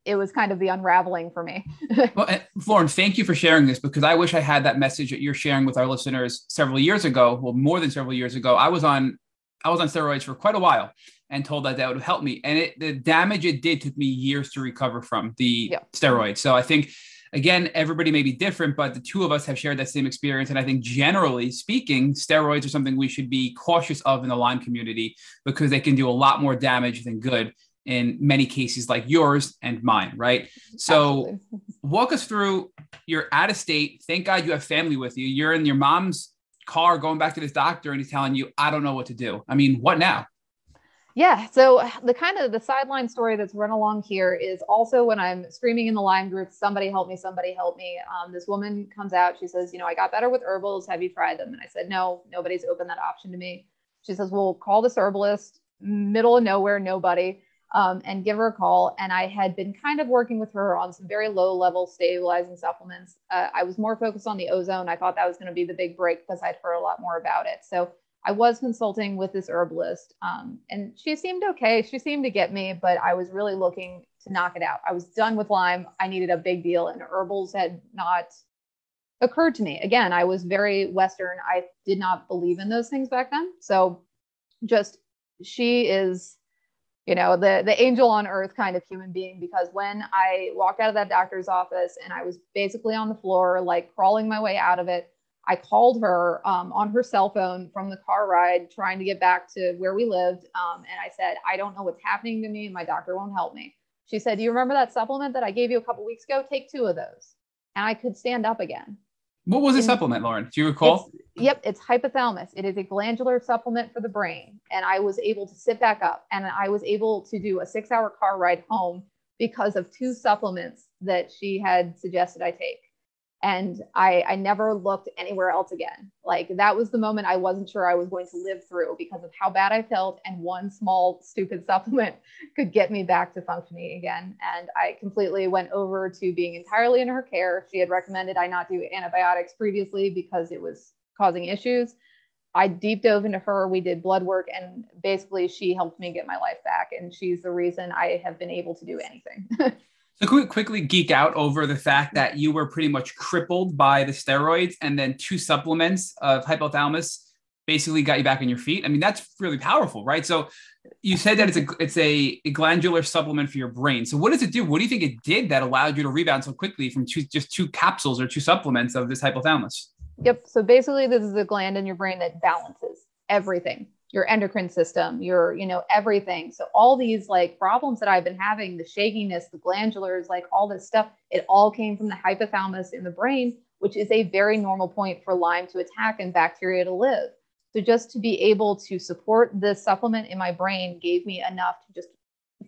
it was kind of the unraveling for me. well, Lauren, thank you for sharing this because I wish I had that message that you're sharing with our listeners several years ago. Well, more than several years ago, I was on I was on steroids for quite a while and told that that would help me. And it, the damage it did took me years to recover from the yeah. steroids. So I think again, everybody may be different, but the two of us have shared that same experience. And I think generally speaking, steroids are something we should be cautious of in the Lyme community because they can do a lot more damage than good in many cases like yours and mine, right? So walk us through you're out of state. Thank God you have family with you. You're in your mom's car going back to this doctor and he's telling you, I don't know what to do. I mean, what now? Yeah. So the kind of the sideline story that's run along here is also when I'm screaming in the Lyme group, somebody help me, somebody help me. Um, this woman comes out. She says, you know, I got better with herbals. Have you tried them? And I said, no, nobody's opened that option to me. She says, well, call this herbalist, middle of nowhere, nobody, um, and give her a call. And I had been kind of working with her on some very low level stabilizing supplements. Uh, I was more focused on the ozone. I thought that was going to be the big break because I'd heard a lot more about it. So I was consulting with this herbalist, um, and she seemed okay. She seemed to get me, but I was really looking to knock it out. I was done with Lyme. I needed a big deal, and herbals had not occurred to me. Again, I was very Western. I did not believe in those things back then. So just she is you know the the angel on earth kind of human being because when i walked out of that doctor's office and i was basically on the floor like crawling my way out of it i called her um, on her cell phone from the car ride trying to get back to where we lived um, and i said i don't know what's happening to me. My doctor won't help me. She said do you remember that supplement that i gave you a couple weeks ago? Take two of those. And i could stand up again what was the supplement, Lauren? Do you recall? It's, yep, it's hypothalamus. It is a glandular supplement for the brain. And I was able to sit back up and I was able to do a six hour car ride home because of two supplements that she had suggested I take and I, I never looked anywhere else again. Like that was the moment I wasn't sure I was going to live through because of how bad I felt, and one small stupid supplement could get me back to functioning again. And I completely went over to being entirely in her care. She had recommended I not do antibiotics previously because it was causing issues. I deep dove into her. We did blood work, and basically, she helped me get my life back. And she's the reason I have been able to do anything. So we quickly geek out over the fact that you were pretty much crippled by the steroids and then two supplements of hypothalamus basically got you back on your feet? I mean, that's really powerful, right? So you said that it's a it's a, a, glandular supplement for your brain. So what does it do? What do you think it did that allowed you to rebound so quickly from two, just two capsules or two supplements of this hypothalamus? Yep. So basically, this is a gland in your brain that balances everything your endocrine system, your, you know, everything. So all these like problems that I've been having, the shakiness, the glandulars, like all this stuff, it all came from the hypothalamus in the brain, which is a very normal point for Lyme to attack and bacteria to live. So just to be able to support this supplement in my brain gave me enough to just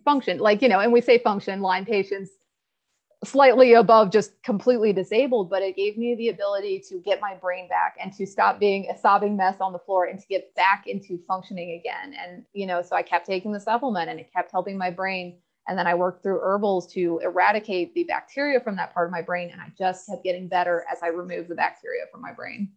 function. Like, you know, and we say function, Lyme patients slightly above just completely disabled, but it gave me the ability to get my brain back and to stop being a sobbing mess on the floor and to get back into functioning again. And, you know, so I kept taking the supplement and it kept helping my brain. And then I worked through herbals to eradicate the bacteria from that part of my brain. And I just kept getting better as I removed the bacteria from my brain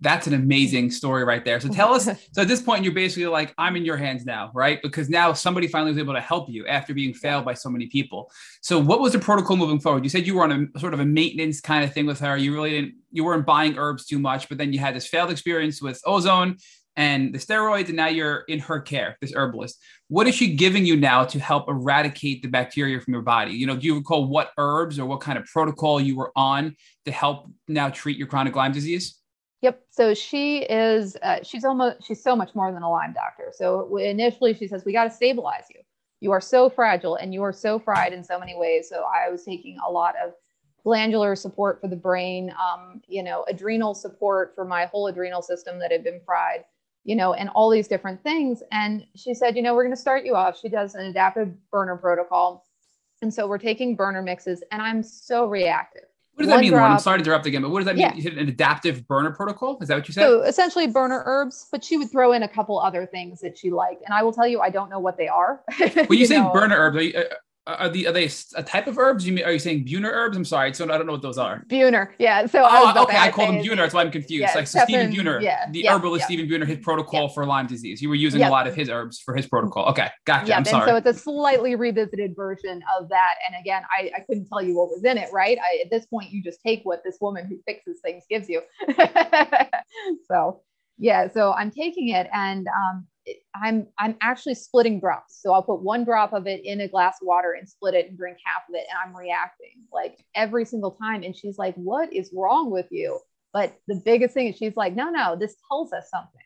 that's an amazing story right there. So tell us. so at this point, you're basically like, I'm in your hands now, right? Because now somebody finally was able to help you after being failed by so many people. So what was the protocol moving forward? You said you were on a sort of a maintenance kind of thing with her. You really didn't, you weren't buying herbs too much, but then you had this failed experience with ozone and the steroids, and now you're in her care, this herbalist. What is she giving you now to help eradicate the bacteria from your body? You know, do you recall what herbs or what kind of protocol you were on to help now treat your chronic Lyme disease? Yep. So she is, uh, she's almost, she's so much more than a Lyme doctor. So initially she says, we got to stabilize you. You are so fragile and you are so fried in so many ways. So I was taking a lot of glandular support for the brain, um, you know, adrenal support for my whole adrenal system that had been fried, you know, and all these different things. And she said, you know, we're going to start you off. She does an adaptive burner protocol. And so we're taking burner mixes and I'm so reactive. What does that mean, Lauren? I'm sorry to interrupt again, but what does that mean? Yeah. You hit an adaptive burner protocol? Is that what you said? So essentially burner herbs, but she would throw in a couple other things that she liked. And I will tell you, I don't know what they are. When you, you say know? burner herbs, are you, uh, are the are they a type of herbs? You mean are you saying Buhner herbs? I'm sorry, so I don't know what those are. Buhner, yeah. So oh, okay, I call them Buhner. That's why I'm confused. Yeah, like so Stephen Buhner, yeah, the yeah, herbalist yeah. Stephen Buhner, his protocol for Lyme disease. You were using a lot of his herbs for his protocol. Okay, gotcha. I'm sorry. And so it's a slightly revisited version of that. And again, I, I couldn't tell you what was in it, right? I, at this point, you just take what this woman who fixes things gives you. so yeah, so I'm taking it and um, I'm I'm actually splitting drops. So I'll put one drop of it in a glass of water and split it and drink half of it, and I'm reacting like every single time. And she's like, "What is wrong with you?" But the biggest thing is she's like, "No, no, this tells us something."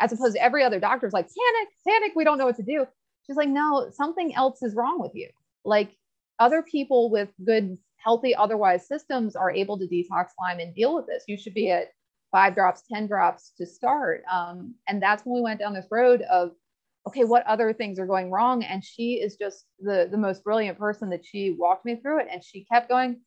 As opposed to every other doctor's like, "Panic, panic, we don't know what to do." She's like, "No, something else is wrong with you." Like other people with good, healthy, otherwise systems are able to detox Lyme and deal with this. You should be at five drops, 10 drops to start. Um, and that's when we went down this road of, okay, what other things are going wrong? And she is just the, the most brilliant person that she walked me through it. And she kept going,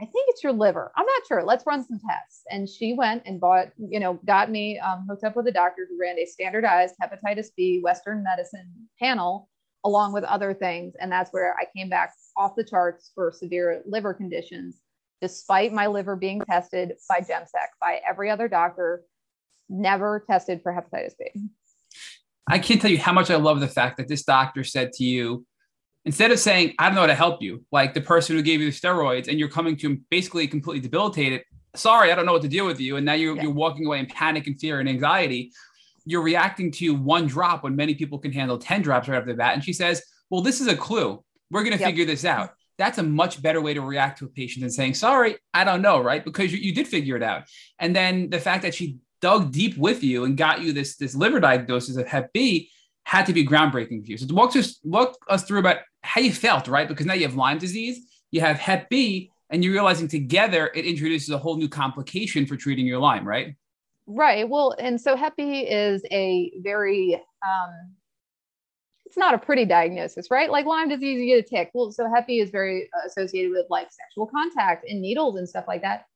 I think it's your liver. I'm not sure. Let's run some tests. And she went and bought, you know, got me um, hooked up with a doctor who ran a standardized hepatitis B Western medicine panel along with other things. And that's where I came back off the charts for severe liver conditions despite my liver being tested by Jemsek, by every other doctor, never tested for hepatitis B. I can't tell you how much I love the fact that this doctor said to you, instead of saying, I don't know how to help you, like the person who gave you the steroids, and you're coming to him basically completely debilitated, sorry, I don't know what to do with you. And now you're, yeah. you're walking away in panic and fear and anxiety. you're reacting to one drop when many people can handle 10 drops right off the bat. And she says, Well, this is a clue. We're going to yep. figure this out. That's a much better way to react to a patient than saying, Sorry, I don't know, right? Because you, you did figure it out. And then the fact that she dug deep with you and got you this, this liver diagnosis of Hep B had to be groundbreaking for you. So walk us, walk us through about how you felt, right? Because now you have Lyme disease, you have Hep B, and you're realizing together it introduces a whole new complication for treating your Lyme, right? Right. Well, and so Hep B is a very um, it's not a pretty diagnosis, right? Like Lyme disease, you get a tick. Well, so Hep B is very associated with like sexual contact and needles and stuff like that.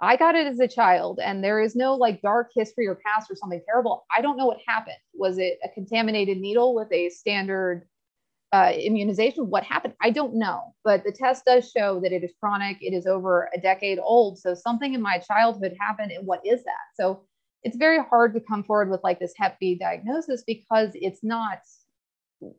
I got it as a child, and there is no like dark history or past or something terrible. I don't know what happened. Was it a contaminated needle with a standard uh, immunization. What happened? I don't know, but the test does show that it is chronic. It is over a decade old. So something in my childhood happened. And what is that? So it's very hard to come forward with like this Hep B diagnosis because it's not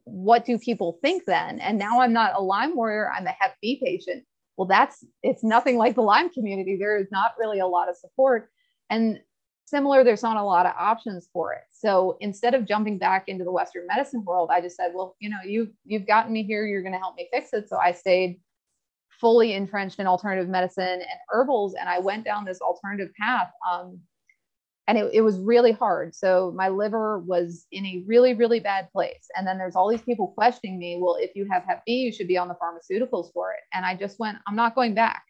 what do people think then? And now I'm not a Lyme warrior, I'm a Hep B patient. Well, that's it's nothing like the Lyme community. There is not really a lot of support. And similar, there's not a lot of options for it. So instead of jumping back into the Western medicine world, I just said, well, you know, you've you've gotten me here. You're going to help me fix it. So I stayed fully entrenched in alternative medicine and herbals, and I went down this alternative path. Um, and it, it was really hard. So my liver was in a really, really bad place. And then there's all these people questioning me. Well, if you have Hep B, you should be on the pharmaceuticals for it. And I just went, I'm not going back.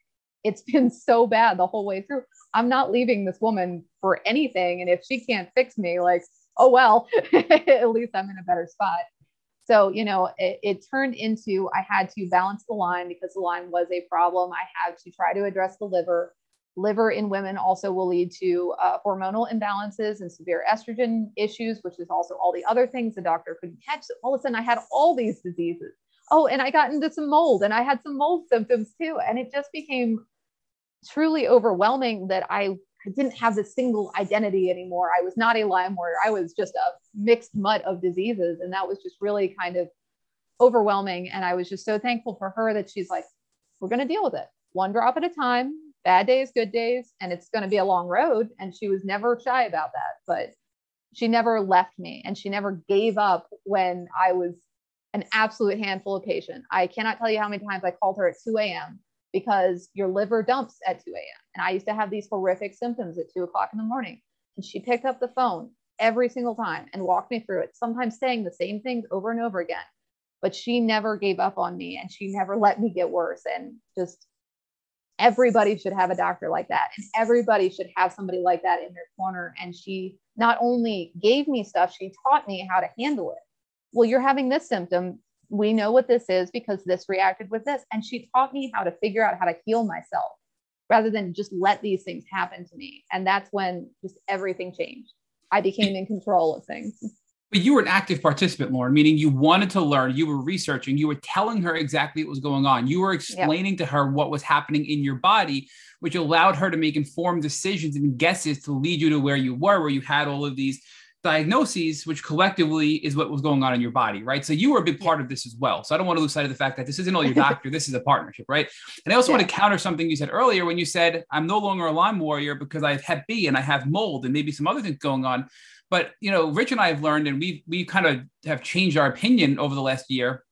It's been so bad the whole way through. I'm not leaving this woman for anything. And if she can't fix me, like, oh, well, at least I'm in a better spot. So, you know, it, it, turned into I had to balance the Lyme because the Lyme was a problem. I had to try to address the liver. Liver in women also will lead to uh, hormonal imbalances and severe estrogen issues, which is also all the other things the doctor couldn't catch. So all of a sudden, I had all these diseases. Oh, and I got into some mold and I had some mold symptoms too. And it just became truly overwhelming that I didn't have a single identity anymore. I was not a Lyme warrior. I was just a mixed mutt of diseases. And that was just really kind of overwhelming. And I was just so thankful for her that she's like, we're going to deal with it one drop at a time, bad days, good days. And it's going to be a long road. And she was never shy about that. But she never left me and she never gave up when I was an absolute handful of patient. I cannot tell you how many times I called her at 2 a.m because your liver dumps at 2 a.m. And I used to have these horrific symptoms at 2 o'clock in the morning. And she picked up the phone every single time and walked me through it, sometimes saying the same things over and over again. But she never gave up on me and she never let me get worse. And just everybody should have a doctor like that. And everybody should have somebody like that in their corner. And she not only gave me stuff, she taught me how to handle it. Well, you're having this symptom we know what this is because this reacted with this. And she taught me how to figure out how to heal myself rather than just let these things happen to me. And that's when just everything changed. I became in control of things. But you were an active participant, Lauren, meaning you wanted to learn, you were researching, you were telling her exactly what was going on. You were explaining yep. to her what was happening in your body, which allowed her to make informed decisions and guesses to lead you to where you were, where you had all of these diagnoses, which collectively is what was going on in your body, right? So you were a big part of this as well. So I don't want to lose sight of the fact that this isn't all your doctor, this is a partnership, right? And I also yeah. want to counter something you said earlier when you said, I'm no longer a Lyme warrior because I have Hep B and I have mold and maybe some other things going on. But you know, Rich and I have learned, and we we kind of have changed our opinion over the last year.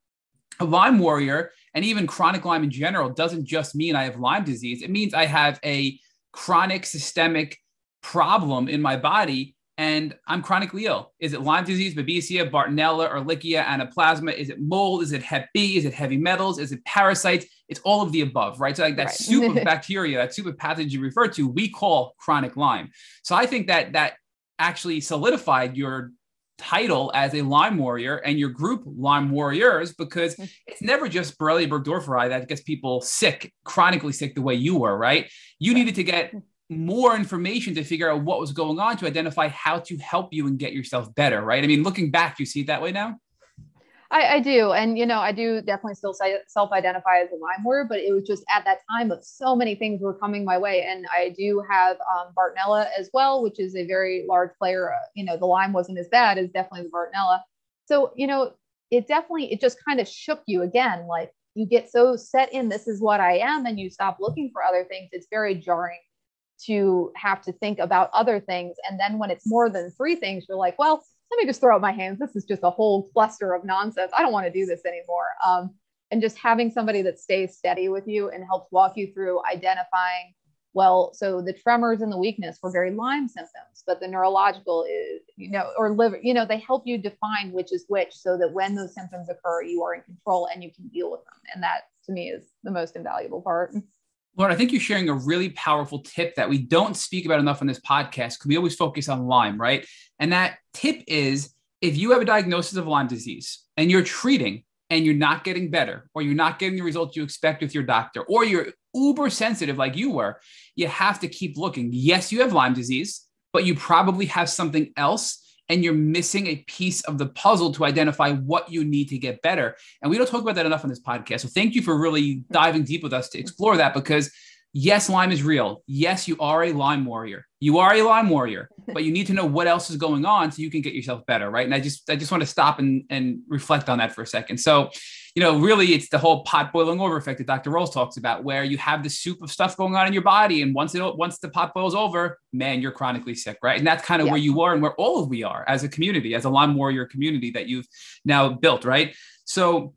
A Lyme warrior and even chronic Lyme in general doesn't just mean I have Lyme disease. It means I have a chronic systemic problem in my body and I'm chronically ill. Is it Lyme disease, Babesia, Bartonella, Ehrlichia, Anaplasma? Is it mold? Is it Hep B? Is it heavy metals? Is it parasites? It's all of the above, right? So like that right. soup of bacteria, that soup of pathogens you refer to, we call chronic Lyme. So I think that that actually solidified your title as a Lyme warrior and your group Lyme warriors because mm. it's never just Borrelia burgdorferi that gets people sick, chronically sick the way you were, right? You needed to get more information to figure out what was going on to identify how to help you and get yourself better, right? I mean, looking back, do you see it that way now? I, I do. And, you know, I do definitely still self identify as a Lyme warrior, but it was just at that time of so many things were coming my way. And I do have um, Bartonella as well, which is a very large player. Uh, you know, the Lyme wasn't as bad as definitely the Bartonella. So, you know, it definitely, it just kind of shook you again. Like you get so set in, this is what I am, and you stop looking for other things. It's very jarring to have to think about other things. And then when it's more than three things, you're like, well, let me just throw up my hands. This is just a whole cluster of nonsense. I don't want to do this anymore. Um, and just having somebody that stays steady with you and helps walk you through identifying well so the tremors and the weakness were very lyme symptoms but the neurological is you know or liver you know they help you define which is which so that when those symptoms occur you are in control and you can deal with them and that to me is the most invaluable part Lauren, I think you're sharing a really powerful tip that we don't speak about enough on this podcast because we always focus on Lyme, right? And that tip is if you have a diagnosis of Lyme disease and you're treating and you're not getting better, or you're not getting the results you expect with your doctor, or you're uber sensitive like you were, you have to keep looking. Yes, you have Lyme disease, but you probably have something else and you're missing a piece of the puzzle to identify what you need to get better. And we don't talk about that enough on this podcast. So thank you for really diving deep with us to explore that because yes, Lyme is real. Yes, you are a Lyme warrior. You are a Lyme warrior, but you need to know what else is going on so you can get yourself better, right? And I just I just want to stop and, and reflect on that for a second. So, you know, really it's the whole pot boiling over effect that Dr. Rose talks about, where you have the soup of stuff going on in your body. And once it once the pot boils over, man, you're chronically sick, right? And that's kind of yeah. where you are and where all of we are as a community, as a Lyme warrior community that you've now built, right? So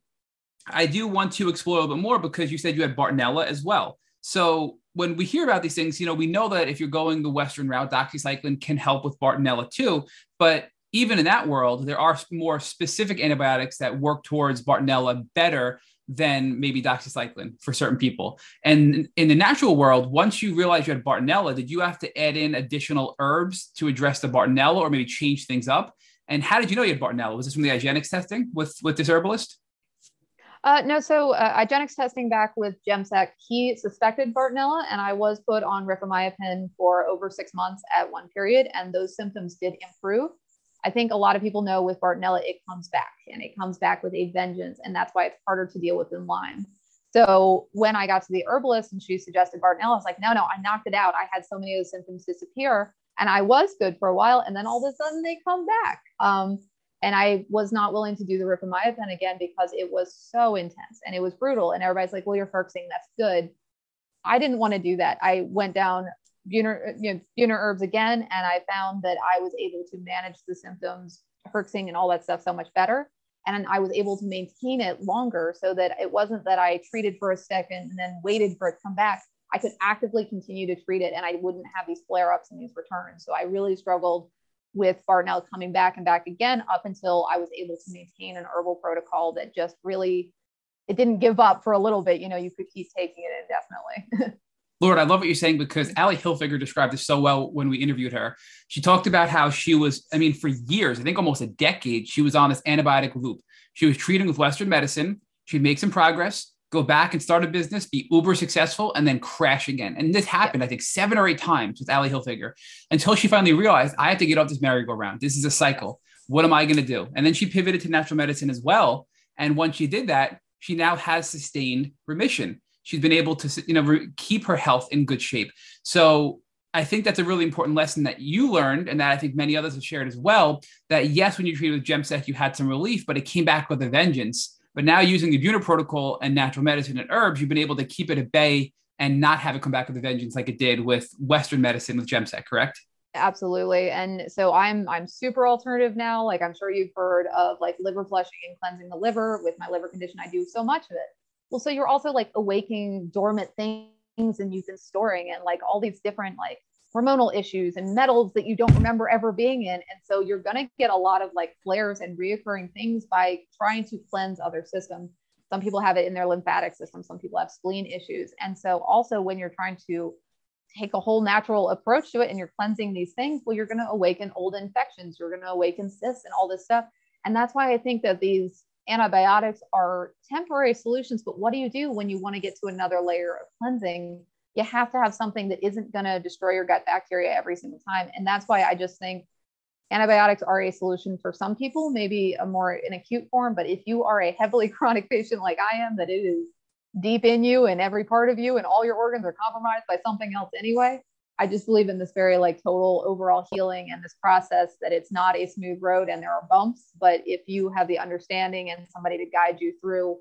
I do want to explore a little bit more because you said you had Bartonella as well. So when we hear about these things, you know, we know that if you're going the Western route, doxycycline can help with Bartonella too. But even in that world, there are more specific antibiotics that work towards Bartonella better than maybe doxycycline for certain people. And in the natural world, once you realize you had Bartonella, did you have to add in additional herbs to address the Bartonella or maybe change things up? And how did you know you had Bartonella? Was this from the IGeneX testing with, with this herbalist? Uh, no, so uh, IGeneX testing back with Jemsek, he suspected Bartonella, and I was put on rifamycin for over six months at one period, and those symptoms did improve. I think a lot of people know with Bartonella, it comes back, and it comes back with a vengeance, and that's why it's harder to deal with than Lyme. So when I got to the herbalist and she suggested Bartonella, I was like, no, no, I knocked it out. I had so many of those symptoms disappear, and I was good for a while, and then all of a sudden they come back. Um, and I was not willing to do the rifamycin again because it was so intense and it was brutal. And everybody's like, well, you're herxing, that's good. I didn't want to do that. I went down Buhner, uh, you know, Buhner herbs again, and I found that I was able to manage the symptoms, herxing and all that stuff so much better. And I was able to maintain it longer so that it wasn't that I treated for a second and then waited for it to come back. I could actively continue to treat it and I wouldn't have these flare ups and these returns. So I really struggled with Bartonella coming back and back again up until I was able to maintain an herbal protocol that just really it didn't give up for a little bit. You know, you could keep taking it indefinitely. Lord, I love what you're saying because mm-hmm. Ally Hilfiger described this so well when we interviewed her. She talked about how she was, I mean, for years, I think almost a decade, she was on this antibiotic loop. She was treating with Western medicine. She'd make some progress go back and start a business, be uber successful, and then crash again. And this happened, I think, seven or eight times with Ally Hilfiger until she finally realized I have to get off this merry-go-round. This is a cycle. What am I going to do? And then she pivoted to natural medicine as well. And once she did that, she now has sustained remission. She's been able to, you know, re- keep her health in good shape. So I think that's a really important lesson that you learned, and that I think many others have shared as well. That yes, when you treated with Jemsek, you had some relief, but it came back with a vengeance but now using the Buhner protocol and natural medicine and herbs, you've been able to keep it at bay and not have it come back with a vengeance like it did with Western medicine with Jemsek, correct? Absolutely. And so I'm I'm super alternative now. Like I'm sure you've heard of like liver flushing and cleansing the liver. With my liver condition, I do so much of it. Well, so you're also like awaking dormant things and you've been storing and like all these different like hormonal issues and metals that you don't remember ever being in. And so you're going to get a lot of like flares and reoccurring things by trying to cleanse other systems. Some people have it in their lymphatic system, some people have spleen issues. And so, also, when you're trying to take a whole natural approach to it and you're cleansing these things, well, you're going to awaken old infections, you're going to awaken cysts and all this stuff. And that's why I think that these antibiotics are temporary solutions. But what do you do when you want to get to another layer of cleansing? You have to have something that isn't going to destroy your gut bacteria every single time. And that's why I just think antibiotics are a solution for some people, maybe a more in acute form. But if you are a heavily chronic patient like I am, that it is deep in you and every part of you and all your organs are compromised by something else anyway. I just believe in this very like total overall healing and this process that it's not a smooth road and there are bumps. But if you have the understanding and somebody to guide you through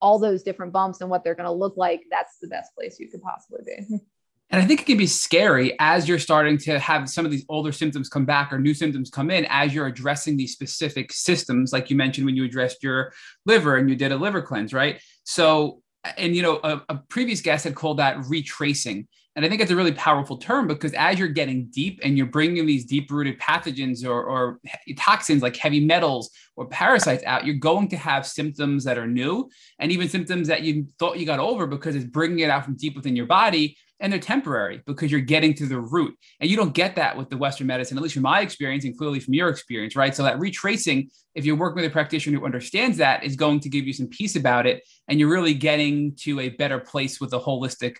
all those different bumps and what they're going to look like, that's the best place you could possibly be. And I think it can be scary as you're starting to have some of these older symptoms come back or new symptoms come in as you're addressing these specific systems, like you mentioned when you addressed your liver and you did a liver cleanse, right? So, and you know, a, a previous guest had called that retracing. And I think it's a really powerful term because as you're getting deep and you're bringing these deep rooted pathogens or, or, toxins like heavy metals or parasites out, you're going to have symptoms that are new and even symptoms that you thought you got over because it's bringing it out from deep within your body and they're temporary because you're getting to the root. And you don't get that with the Western medicine, at least from my experience and clearly from your experience, right? So that retracing, if you're working with a practitioner who understands that, is going to give you some peace about it. And you're really getting to a better place with a holistic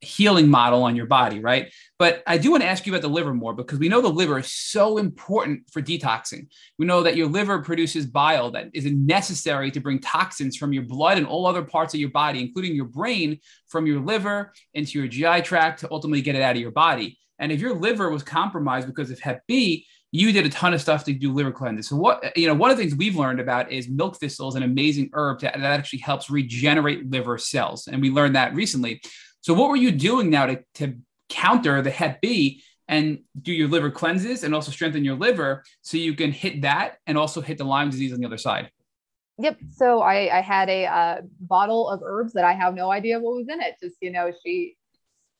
healing model on your body, right? But I do want to ask you about the liver more because we know the liver is so important for detoxing. We know that your liver produces bile that is necessary to bring toxins from your blood and all other parts of your body, including your brain, from your liver into your GI tract to ultimately get it out of your body. And if your liver was compromised because of Hep B, you did a ton of stuff to do liver cleanses. So what you know, one of the things we've learned about is milk thistle is an amazing herb that, that actually helps regenerate liver cells, and we learned that recently. So what were you doing now to, to counter the Hep B and do your liver cleanses and also strengthen your liver so you can hit that and also hit the Lyme disease on the other side? Yep. So I, I had a uh, bottle of herbs that I have no idea what was in it. Just you know, she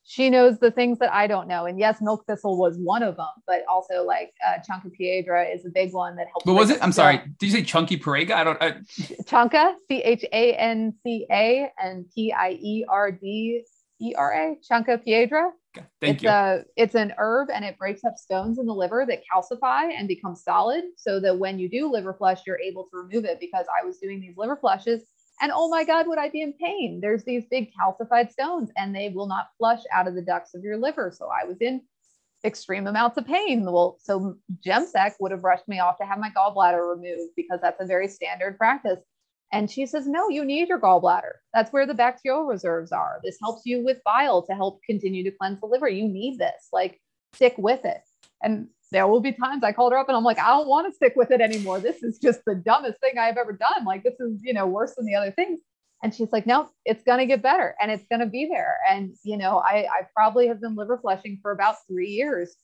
she knows the things that I don't know. And yes, milk thistle was one of them, but also like uh, piedra is a big one that helps. What was it? I'm sorry. Did you say chunky parega? I don't. I... Chanca, C H A N C A, and P I E R D E-R-A, Chanca piedra. Okay, thank it's you. A, it's an herb and it breaks up stones in the liver that calcify and become solid so that when you do liver flush, you're able to remove it because I was doing these liver flushes and oh my God, would I be in pain? There's these big calcified stones and they will not flush out of the ducts of your liver. So I was in extreme amounts of pain. Well, so Jemsek would have rushed me off to have my gallbladder removed because that's a very standard practice. And she says, No, you need your gallbladder. That's where the bacterial reserves are. This helps you with bile to help continue to cleanse the liver. You need this. Like, stick with it. And there will be times I called her up and I'm like, I don't want to stick with it anymore. This is just the dumbest thing I've ever done. Like, this is, you know, worse than the other things. And she's like, no, it's going to get better and it's going to be there. And, you know, I, I probably have been liver flushing for about three years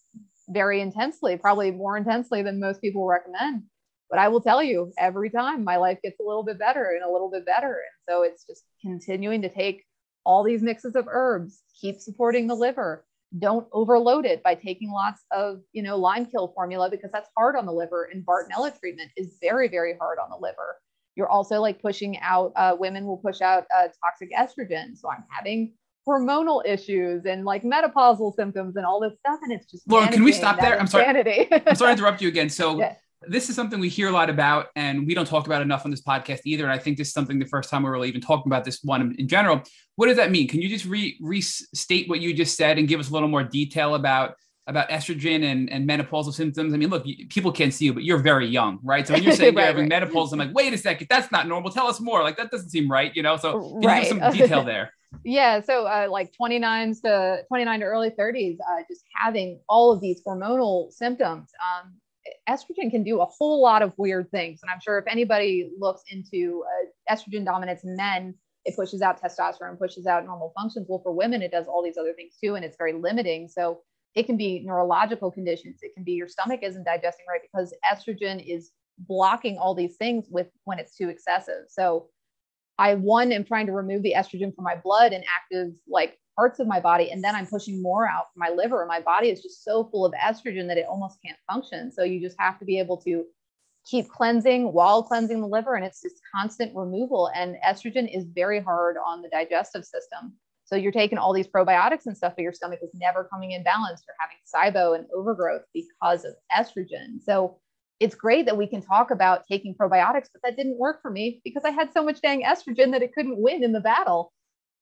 very intensely, probably more intensely than most people recommend but I will tell you every time my life gets a little bit better and a little bit better. And so it's just continuing to take all these mixes of herbs, keep supporting the liver. Don't overload it by taking lots of, you know, Lyme kill formula because that's hard on the liver. And Bartonella treatment is very, very hard on the liver. You're also like pushing out, uh, women will push out uh, toxic estrogen. So I'm having hormonal issues and like menopausal symptoms and all this stuff. And it's just Lauren, can we stop there? I'm sorry. I'm sorry to interrupt you again. So yeah this is something we hear a lot about and we don't talk about enough on this podcast either. And I think this is something the first time we're really even talking about this one in general. What does that mean? Can you just re- restate what you just said and give us a little more detail about about estrogen and, and menopausal symptoms? I mean, look, people can't see you, but you're very young, right? So when you're saying right, you're having right. menopause, I'm like, wait a second, that's not normal. Tell us more. Like that doesn't seem right, you know? So can right. you give us some detail there? yeah so uh, like 29s to 29 to early 30s uh, just having all of these hormonal symptoms um, estrogen can do a whole lot of weird things. And I'm sure if anybody looks into uh, estrogen dominance in men, it pushes out testosterone, pushes out normal functions. Well, for women, it does all these other things too, and it's very limiting. So it can be neurological conditions. It can be your stomach isn't digesting right because estrogen is blocking all these things with when it's too excessive. So I one am trying to remove the estrogen from my blood and active like parts of my body and then i'm pushing more out my liver. My body is just so full of estrogen that it almost can't function. So you just have to be able to keep cleansing while cleansing the liver and it's just constant removal and estrogen is very hard on the digestive system. So you're taking all these probiotics and stuff but your stomach is never coming in balance. You're having SIBO and overgrowth because of estrogen. So it's great that we can talk about taking probiotics but that didn't work for me because i had so much dang estrogen that it couldn't win in the battle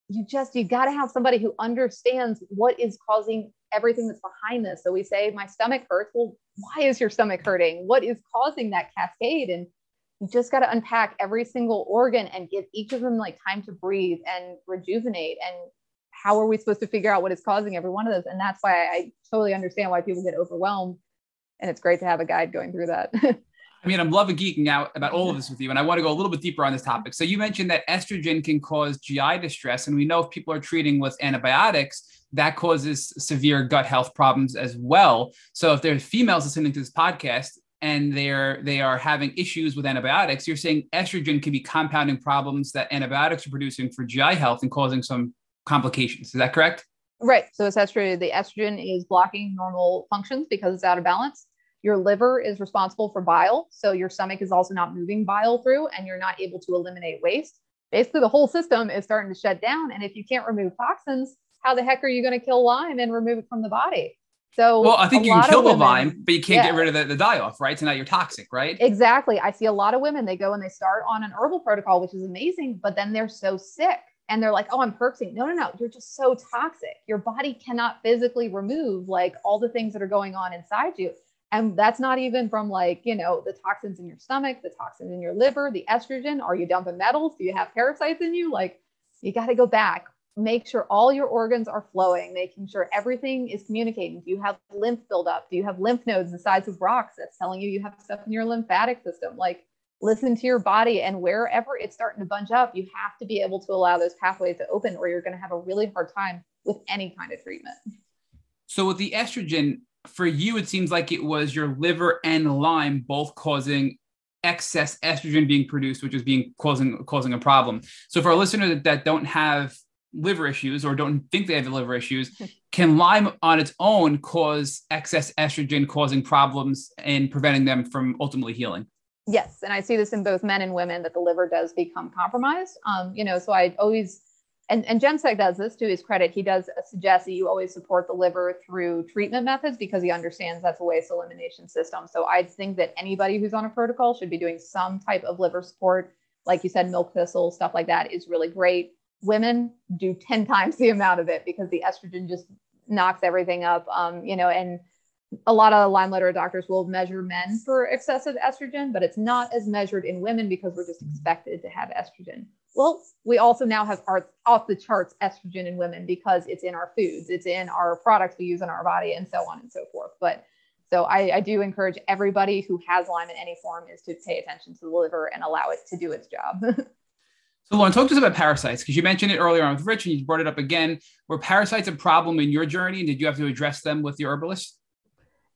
you just you got to have somebody who understands what is causing everything that's behind this. So we say my stomach hurts. Well why is your stomach hurting? What is causing that cascade? And you just got to unpack every single organ and give each of them like time to breathe and rejuvenate. And how are we supposed to figure out what is causing every one of those? And that's why i totally understand why people get overwhelmed. And it's great to have a guide going through that I mean, I'm loving geeking out about all of this with you, and I want to go a little bit deeper on this topic. So you mentioned that estrogen can cause GI distress, and we know if people are treating with antibiotics, that causes severe gut health problems as well. So if there's females listening to this podcast and they're they are having issues with antibiotics, you're saying estrogen can be compounding problems that antibiotics are producing for GI health and causing some complications. Is that correct? Right. So essentially, the estrogen is blocking normal functions because it's out of balance. Your liver is responsible for bile. So your stomach is also not moving bile through and you're not able to eliminate waste. Basically, the whole system is starting to shut down. And if you can't remove toxins, how the heck are you going to kill Lyme and remove it from the body? So, well, I think you can kill the Lyme, but you can't yeah. get rid of the, the die off, right? So now you're toxic, right? Exactly. I see a lot of women, they go and they start on an herbal protocol, which is amazing, but then they're so sick and they're like, oh, I'm herxing. No, no, no. You're just so toxic. Your body cannot physically remove like all the things that are going on inside you. And that's not even from like, you know, the toxins in your stomach, the toxins in your liver, the estrogen. Are you dumping metals? Do you have parasites in you? Like, you got to go back. Make sure all your organs are flowing, making sure everything is communicating. Do you have lymph buildup? Do you have lymph nodes the size of rocks that's telling you you have stuff in your lymphatic system? Like, listen to your body and wherever it's starting to bunch up, you have to be able to allow those pathways to open or you're going to have a really hard time with any kind of treatment. So with the estrogen, for you, it seems like it was your liver and Lyme both causing excess estrogen being produced, which is being causing causing a problem. So for a listener that, that don't have liver issues or don't think they have liver issues, can Lyme on its own cause excess estrogen, causing problems and preventing them from ultimately healing? Yes, and I see this in both men and women that the liver does become compromised. Um, you know, so I always and, and Jemsek does this to his credit. He does suggest that you always support the liver through treatment methods because he understands that's a waste elimination system. So I think that anybody who's on a protocol should be doing some type of liver support. Like you said, milk thistle, stuff like that is really great. Women do 10 times the amount of it because the estrogen just knocks everything up. Um, you know, and a lot of Lyme literate doctors will measure men for excessive estrogen, but it's not as measured in women because we're just expected to have estrogen. Well, we also now have our off the charts estrogen in women because it's in our foods, it's in our products we use in our body, and so on and so forth. But so I, I do encourage everybody who has Lyme in any form is to pay attention to the liver and allow it to do its job. So, Lauren, talk to us about parasites because you mentioned it earlier on with Rich and you brought it up again. Were parasites a problem in your journey and did you have to address them with your herbalist?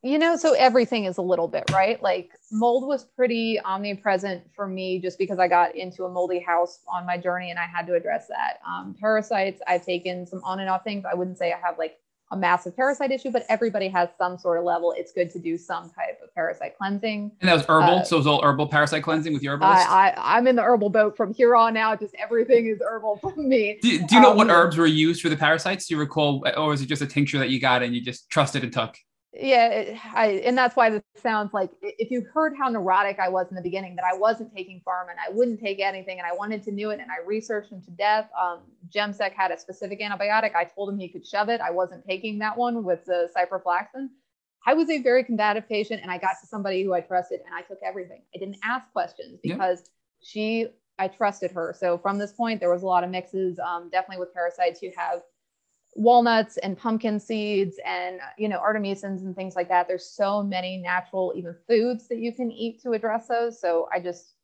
You know, so everything is a little bit, right? Like mold was pretty omnipresent for me just because I got into a moldy house on my journey and I had to address that. Um, parasites, I've taken some on and off things. I wouldn't say I have like a massive parasite issue, but everybody has some sort of level. It's good to do some type of parasite cleansing. And that was herbal. Uh, so it was all herbal parasite cleansing with your herbalist? I, I, am in the herbal boat from here on out. Just everything is herbal for me. Do, do you know um, what herbs were used for the parasites? Do you recall, or was it just a tincture that you got and you just trusted and took? Yeah I, and that's why this sounds like if you heard how neurotic i was in the beginning that i wasn't taking pharma and i wouldn't take anything and i wanted to know it and i researched him to death um, Jemsek had a specific antibiotic. I told him he could shove it. I wasn't taking that one with the ciprofloxacin. I was a very combative patient and i got to somebody who i trusted and i took everything. I didn't ask questions because yeah. she i trusted her. So from this point there was a lot of mixes um, definitely with parasites. You have walnuts and pumpkin seeds and you know artemisins and things like that. There's so many natural even foods that you can eat to address those. So i just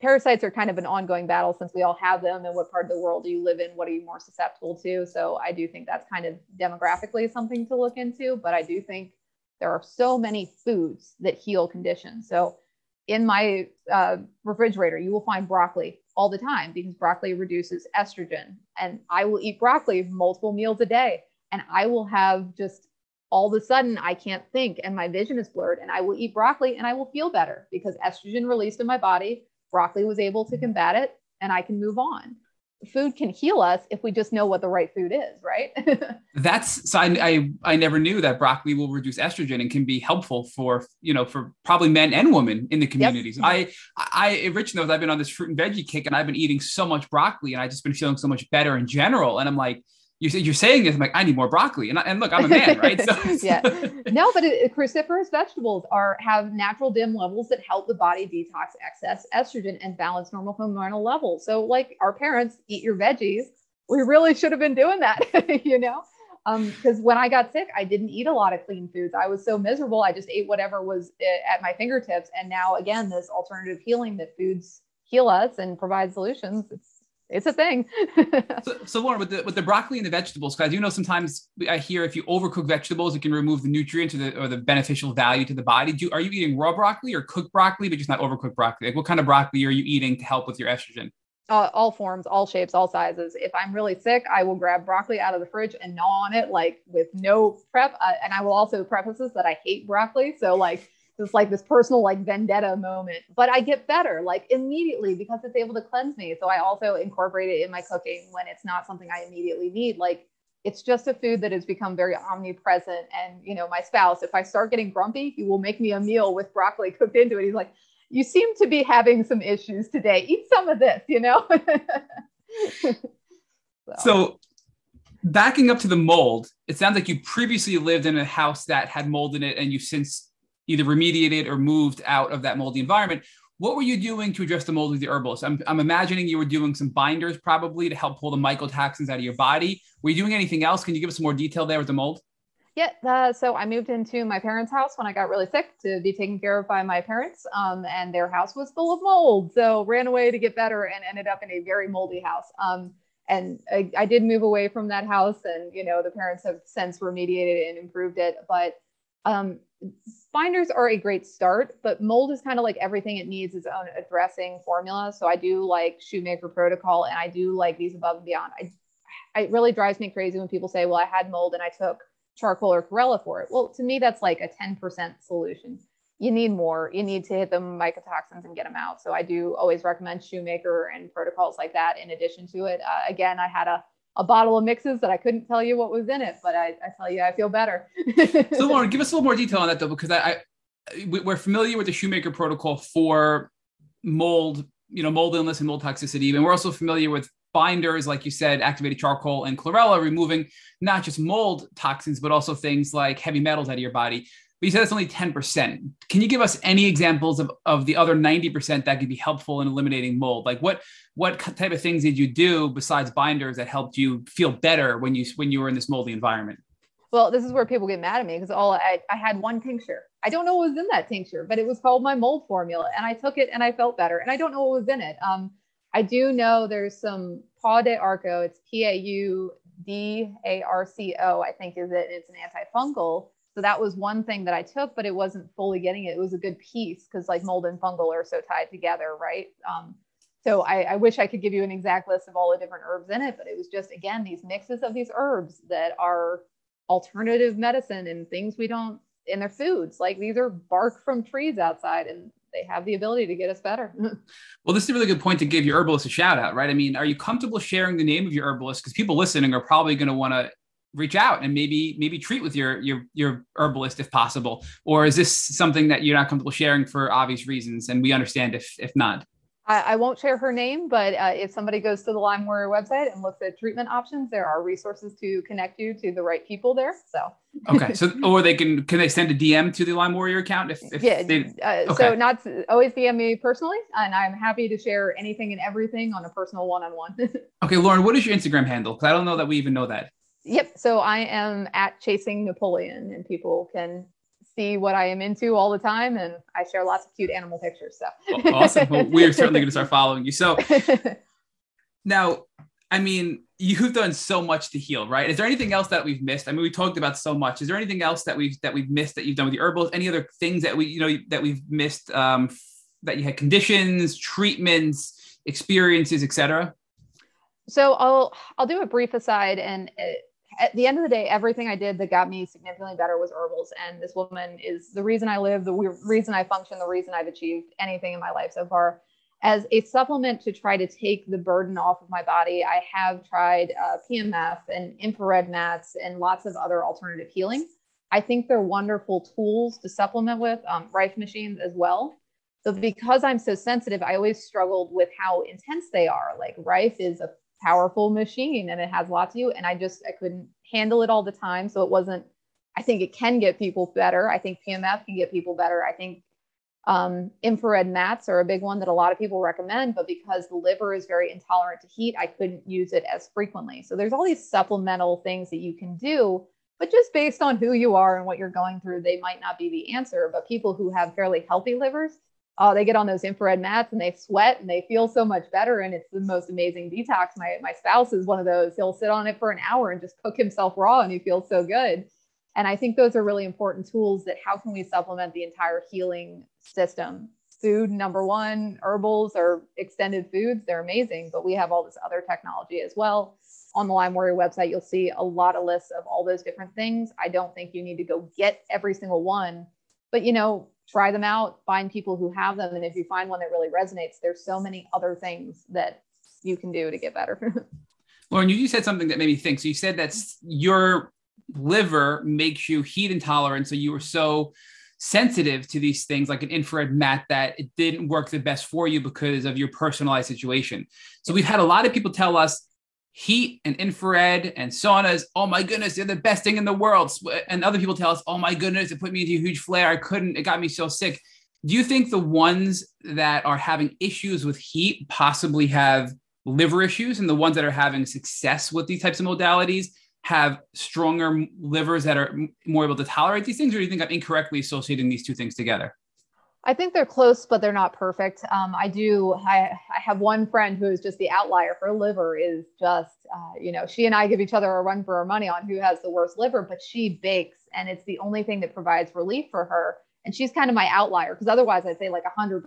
parasites are kind of an ongoing battle since we all have them and what part of the world do you live in? What are you more susceptible to? So i do think that's kind of demographically something to look into but i do think there are so many foods that heal conditions. So in my uh, refrigerator you will find broccoli all the time because broccoli reduces estrogen. And I will eat broccoli multiple meals a day. And I will have just all of a sudden I can't think and my vision is blurred. And I will eat broccoli and I will feel better because estrogen released in my body. Broccoli was able to combat it and I can move on food can heal us if we just know what the right food is, right? That's so I, I, I never knew that broccoli will reduce estrogen and can be helpful for you know for probably men and women in the communities. Yep. I I Rich knows I've been on this fruit and veggie kick and I've been eating so much broccoli and I've just been feeling so much better in general. And I'm like, you say you're saying this, I'm like, I need more broccoli. And, I, and look, I'm a man, right? So, yeah. No, but it, cruciferous vegetables are have natural dim levels that help the body detox excess estrogen and balance normal hormonal levels. So, like our parents, eat your veggies. We really should have been doing that, you know? because um, when I got sick, I didn't eat a lot of clean foods. I was so miserable. I just ate whatever was eh, at my fingertips. And now, again, this alternative healing that foods heal us and provide solutions. It's it's a thing. so, so, Lauren, with the with the broccoli and the vegetables, because you know sometimes I hear if you overcook vegetables, it can remove the nutrients or the or the beneficial value to the body. Do are you eating raw broccoli or cooked broccoli, but just not overcooked broccoli? Like, what kind of broccoli are you eating to help with your estrogen? Uh, all forms, all shapes, all sizes. If I'm really sick, I will grab broccoli out of the fridge and gnaw on it like with no prep. Uh, and I will also preface this that I hate broccoli, so like it's like this personal like vendetta moment but i get better like immediately because it's able to cleanse me. So i also incorporate it in my cooking when it's not something i immediately need. Like it's just a food that has become very omnipresent. And you know my spouse if i start getting grumpy he will make me a meal with broccoli cooked into it. He's like you seem to be having some issues today. Eat some of this you know? So. so backing up to the mold it sounds like you previously lived in a house that had mold in it and you've since either remediated or moved out of that moldy environment. What were you doing to address the mold with the herbalist? I'm, I'm imagining you were doing some binders probably to help pull the mycotoxins out of your body. Were you doing anything else? Can you give us some more detail there with the mold? Yeah, uh, so I moved into my parents' house when I got really sick to be taken care of by my parents, um, and their house was full of mold. So ran away to get better and ended up in a very moldy house. Um, and I, I, did move away from that house, and you know the parents have since remediated and improved it. But um, binders are a great start, but mold is kind of like everything it needs its own addressing formula. So I do like Shoemaker Protocol and I do like these above and beyond. I, it really drives me crazy when people say, well, I had mold and I took charcoal or chlorella for it. Well, to me, that's like a 10% solution. You need more. You need to hit the mycotoxins and get them out. So I do always recommend Shoemaker and protocols like that in addition to it. Uh, again, I had a a bottle of mixes that I couldn't tell you what was in it, but I, I tell you, I feel better. so, Lauren, give us a little more detail on that though, because I, I we're familiar with the Shoemaker protocol for mold, you know, mold illness and mold toxicity, and we're also familiar with binders, like you said, activated charcoal and chlorella, removing not just mold toxins, but also things like heavy metals out of your body. But you said it's only 10%. Can you give us any examples of, of the other 90% that could be helpful in eliminating mold? Like what what type of things did you do besides binders that helped you feel better when you when you were in this moldy environment? Well, this is where people get mad at me because all I, I had one tincture. I don't know what was in that tincture, but it was called my mold formula, and I took it and I felt better. And I don't know what was in it. Um, I do know there's some Pau d'Arco. It's P A U D A R C O. I think is it. It's an antifungal. So that was one thing that I took, but it wasn't fully getting it. It was a good piece because like mold and fungal are so tied together, right? Um, so I, I, wish I could give you an exact list of all the different herbs in it, but it was just again these mixes of these herbs that are alternative medicine and things we don't in their foods. Like these are bark from trees outside and they have the ability to get us better. well, this is a really good point to give your herbalist a shout out, right? I mean, are you comfortable sharing the name of your herbalist? Because people listening are probably going to want to reach out and maybe maybe treat with your your your herbalist if possible or is this something that you're not comfortable sharing for obvious reasons and we understand if if not I, I won't share her name, but uh, if somebody goes to the Lyme Warrior website and looks at treatment options, there are resources to connect you to the right people there. So okay, so or they can can they send a DM to the Lyme Warrior account if, if yeah. They, uh, okay. So not always DM me personally, and I'm happy to share anything and everything on a personal one on one. Okay, Lauren, what is your Instagram handle? Because I don't know that we even know that. Yep. So I am at Chasing Napoleon, and people can see what I am into all the time. And I share lots of cute animal pictures. So awesome. Well, we're certainly going to start following you. So now, I mean, you've done so much to heal, right? Is there anything else that we've missed? I mean, we talked about so much. Is there anything else that we've that we've missed that you've done with the herbals? Any other things that we, you know, that we've missed? Um, that you had conditions, treatments, experiences, etc. So I'll I'll do a brief aside, and it, at the end of the day, everything I did that got me significantly better was herbals. And this woman is the reason I live, the reason I function, the reason I've achieved anything in my life so far. As a supplement to try to take the burden off of my body, I have tried uh, PMF and infrared mats and lots of other alternative healing. I think they're wonderful tools to supplement with, um, Rife machines as well. So because I'm so sensitive, I always struggled with how intense they are. Like Rife is a powerful machine and it has lots of you. And I just, I couldn't handle it all the time. So it wasn't, I think it can get people better. I think PMF can get people better. I think um, infrared mats are a big one that a lot of people recommend, but because the liver is very intolerant to heat, I couldn't use it as frequently. So there's all these supplemental things that you can do, but just based on who you are and what you're going through, they might not be the answer. But people who have fairly healthy livers, oh, they get on those infrared mats and they sweat and they feel so much better. And it's the most amazing detox. My, my spouse is one of those. He'll sit on it for an hour and just cook himself raw and he feels so good. And I think those are really important tools that how can we supplement the entire healing system? Food, number one, herbals or extended foods, they're amazing, but we have all this other technology as well. On the Lyme Warrior website, you'll see a lot of lists of all those different things. I don't think you need to go get every single one, but you know, try them out, find people who have them. And if you find one that really resonates, there's so many other things that you can do to get better. Lauren, you said something that made me think. So you said that your liver makes you heat intolerant. So you were so sensitive to these things like an infrared mat that it didn't work the best for you because of your personalized situation. So we've had a lot of people tell us heat and infrared and saunas. Oh my goodness, they're the best thing in the world. And other people tell us, oh my goodness, it put me into a huge flare. I couldn't, it got me so sick. Do you think the ones that are having issues with heat possibly have liver issues and the ones that are having success with these types of modalities have stronger livers that are more able to tolerate these things? Or do you think I'm incorrectly associating these two things together? I think they're close, but they're not perfect. Um, I do. I, I have one friend who is just the outlier. Her liver is just, uh, you know, she and I give each other a run for our money on who has the worst liver, but she bakes and it's the only thing that provides relief for her. And she's kind of my outlier because otherwise I'd say like 100%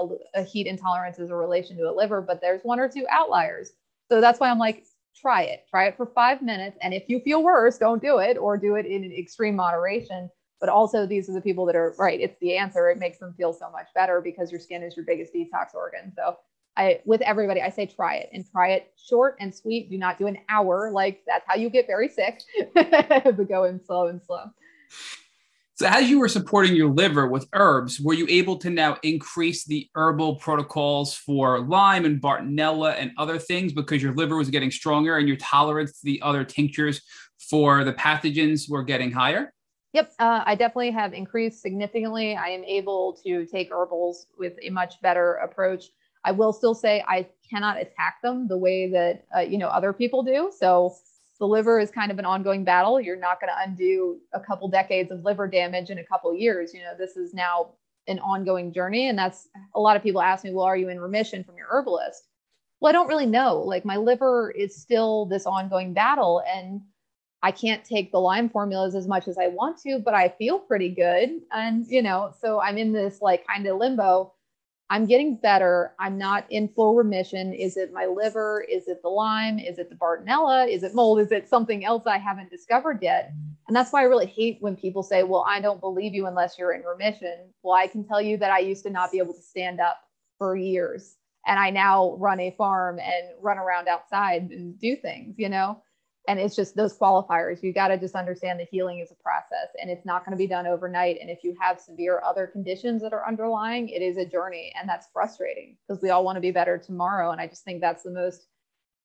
a, a heat intolerance is a relation to a liver, but there's one or two outliers. So that's why I'm like, try it. Try it for five minutes. And if you feel worse, don't do it or do it in extreme moderation but also these are the people that are right it's the answer. It makes them feel so much better because your skin is your biggest detox organ. So i with everybody i say try it and try it short and sweet. Do not do an hour. Like that's how you get very sick but go in slow and slow. So as you were supporting your liver with herbs were you able to now increase the herbal protocols for lyme and bartonella and other things because your liver was getting stronger and your tolerance to the other tinctures for the pathogens were getting higher Yep, uh, I definitely have increased significantly. I am able to take herbals with a much better approach. I will still say I cannot attack them the way that uh, you know other people do. So the liver is kind of an ongoing battle. You're not going to undo a couple decades of liver damage in a couple years. You know, this is now an ongoing journey, and that's a lot of people ask me, "Well, are you in remission from your herbalist?" Well, I don't really know. Like my liver is still this ongoing battle, and I can't take the Lyme formulas as much as I want to, but I feel pretty good. And, you know, so I'm in this like kind of limbo. I'm getting better. I'm not in full remission. Is it my liver? Is it the Lyme? Is it the Bartonella? Is it mold? Is it something else I haven't discovered yet? And that's why I really hate when people say, well, I don't believe you unless you're in remission. Well, I can tell you that I used to not be able to stand up for years. And I now run a farm and run around outside and do things, you know? And it's just those qualifiers. You got to just understand the healing is a process and it's not going to be done overnight. And if you have severe other conditions that are underlying it is a journey and that's frustrating because we all want to be better tomorrow. And i just think that's the most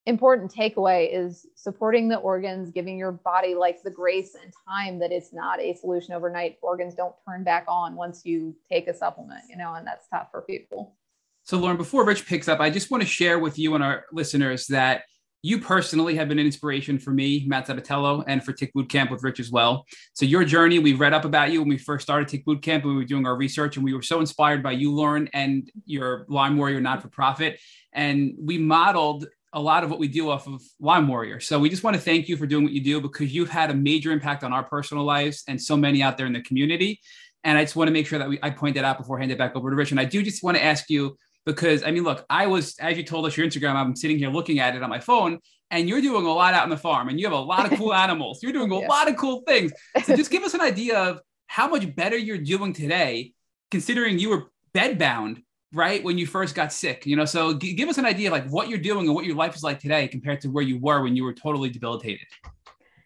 important takeaway is supporting the organs giving your body like the grace and time that it's not a solution overnight. Organs don't turn back on once you take a supplement you know and that's tough for people. So lauren before rich picks up i just want to share with you and our listeners that you personally have been an inspiration for me, Matt Sabatello, and for Tick Boot Camp with Rich as well. So your journey, we read up about you when we first started Tick Boot Camp. We were doing our research, and we were so inspired by you, Lauren, and your Lyme Warrior not-for-profit. And we modeled a lot of what we do off of Lyme Warrior. So we just want to thank you for doing what you do because you've had a major impact on our personal lives and so many out there in the community. And I just want to make sure that we, I point that out before I hand it back over to Rich. And I do just want to ask you because I mean, look, I was, as you told us your Instagram, I'm sitting here looking at it on my phone, and you're doing a lot out on the farm, and you have a lot of cool animals. You're doing a yeah. lot of cool things. So just give us an idea of how much better you're doing today, considering you were bedbound right when you first got sick you know so g- give us an idea of like what you're doing and what your life is like today compared to where you were when you were totally debilitated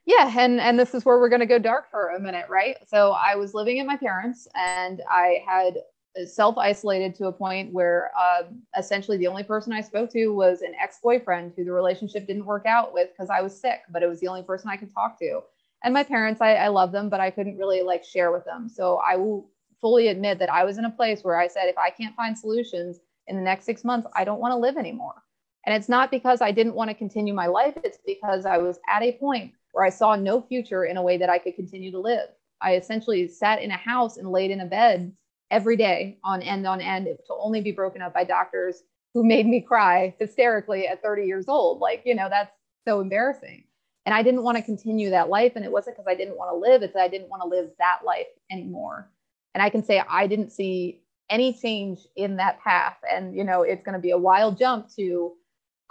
yeah and and this is where we're going to go dark for a minute right so i was living at my parents and i had self isolated to a point where uh, essentially the only person I spoke to was an ex boyfriend who the relationship didn't work out with because I was sick, but it was the only person I could talk to. And my parents, I, I love them, but I couldn't really like share with them. So I will fully admit that I was in a place where I said, if I can't find solutions in the next six months, I don't want to live anymore. And it's not because I didn't want to continue my life, it's because I was at a point where I saw no future in a way that I could continue to live. I essentially sat in a house and laid in a bed every day on end on end to only be broken up by doctors who made me cry hysterically at 30 years old. Like, you know, that's so embarrassing. And I didn't want to continue that life. And it wasn't because I didn't want to live, it's that I didn't want to live that life anymore. And I can say I didn't see any change in that path. And, you know, it's going to be a wild jump to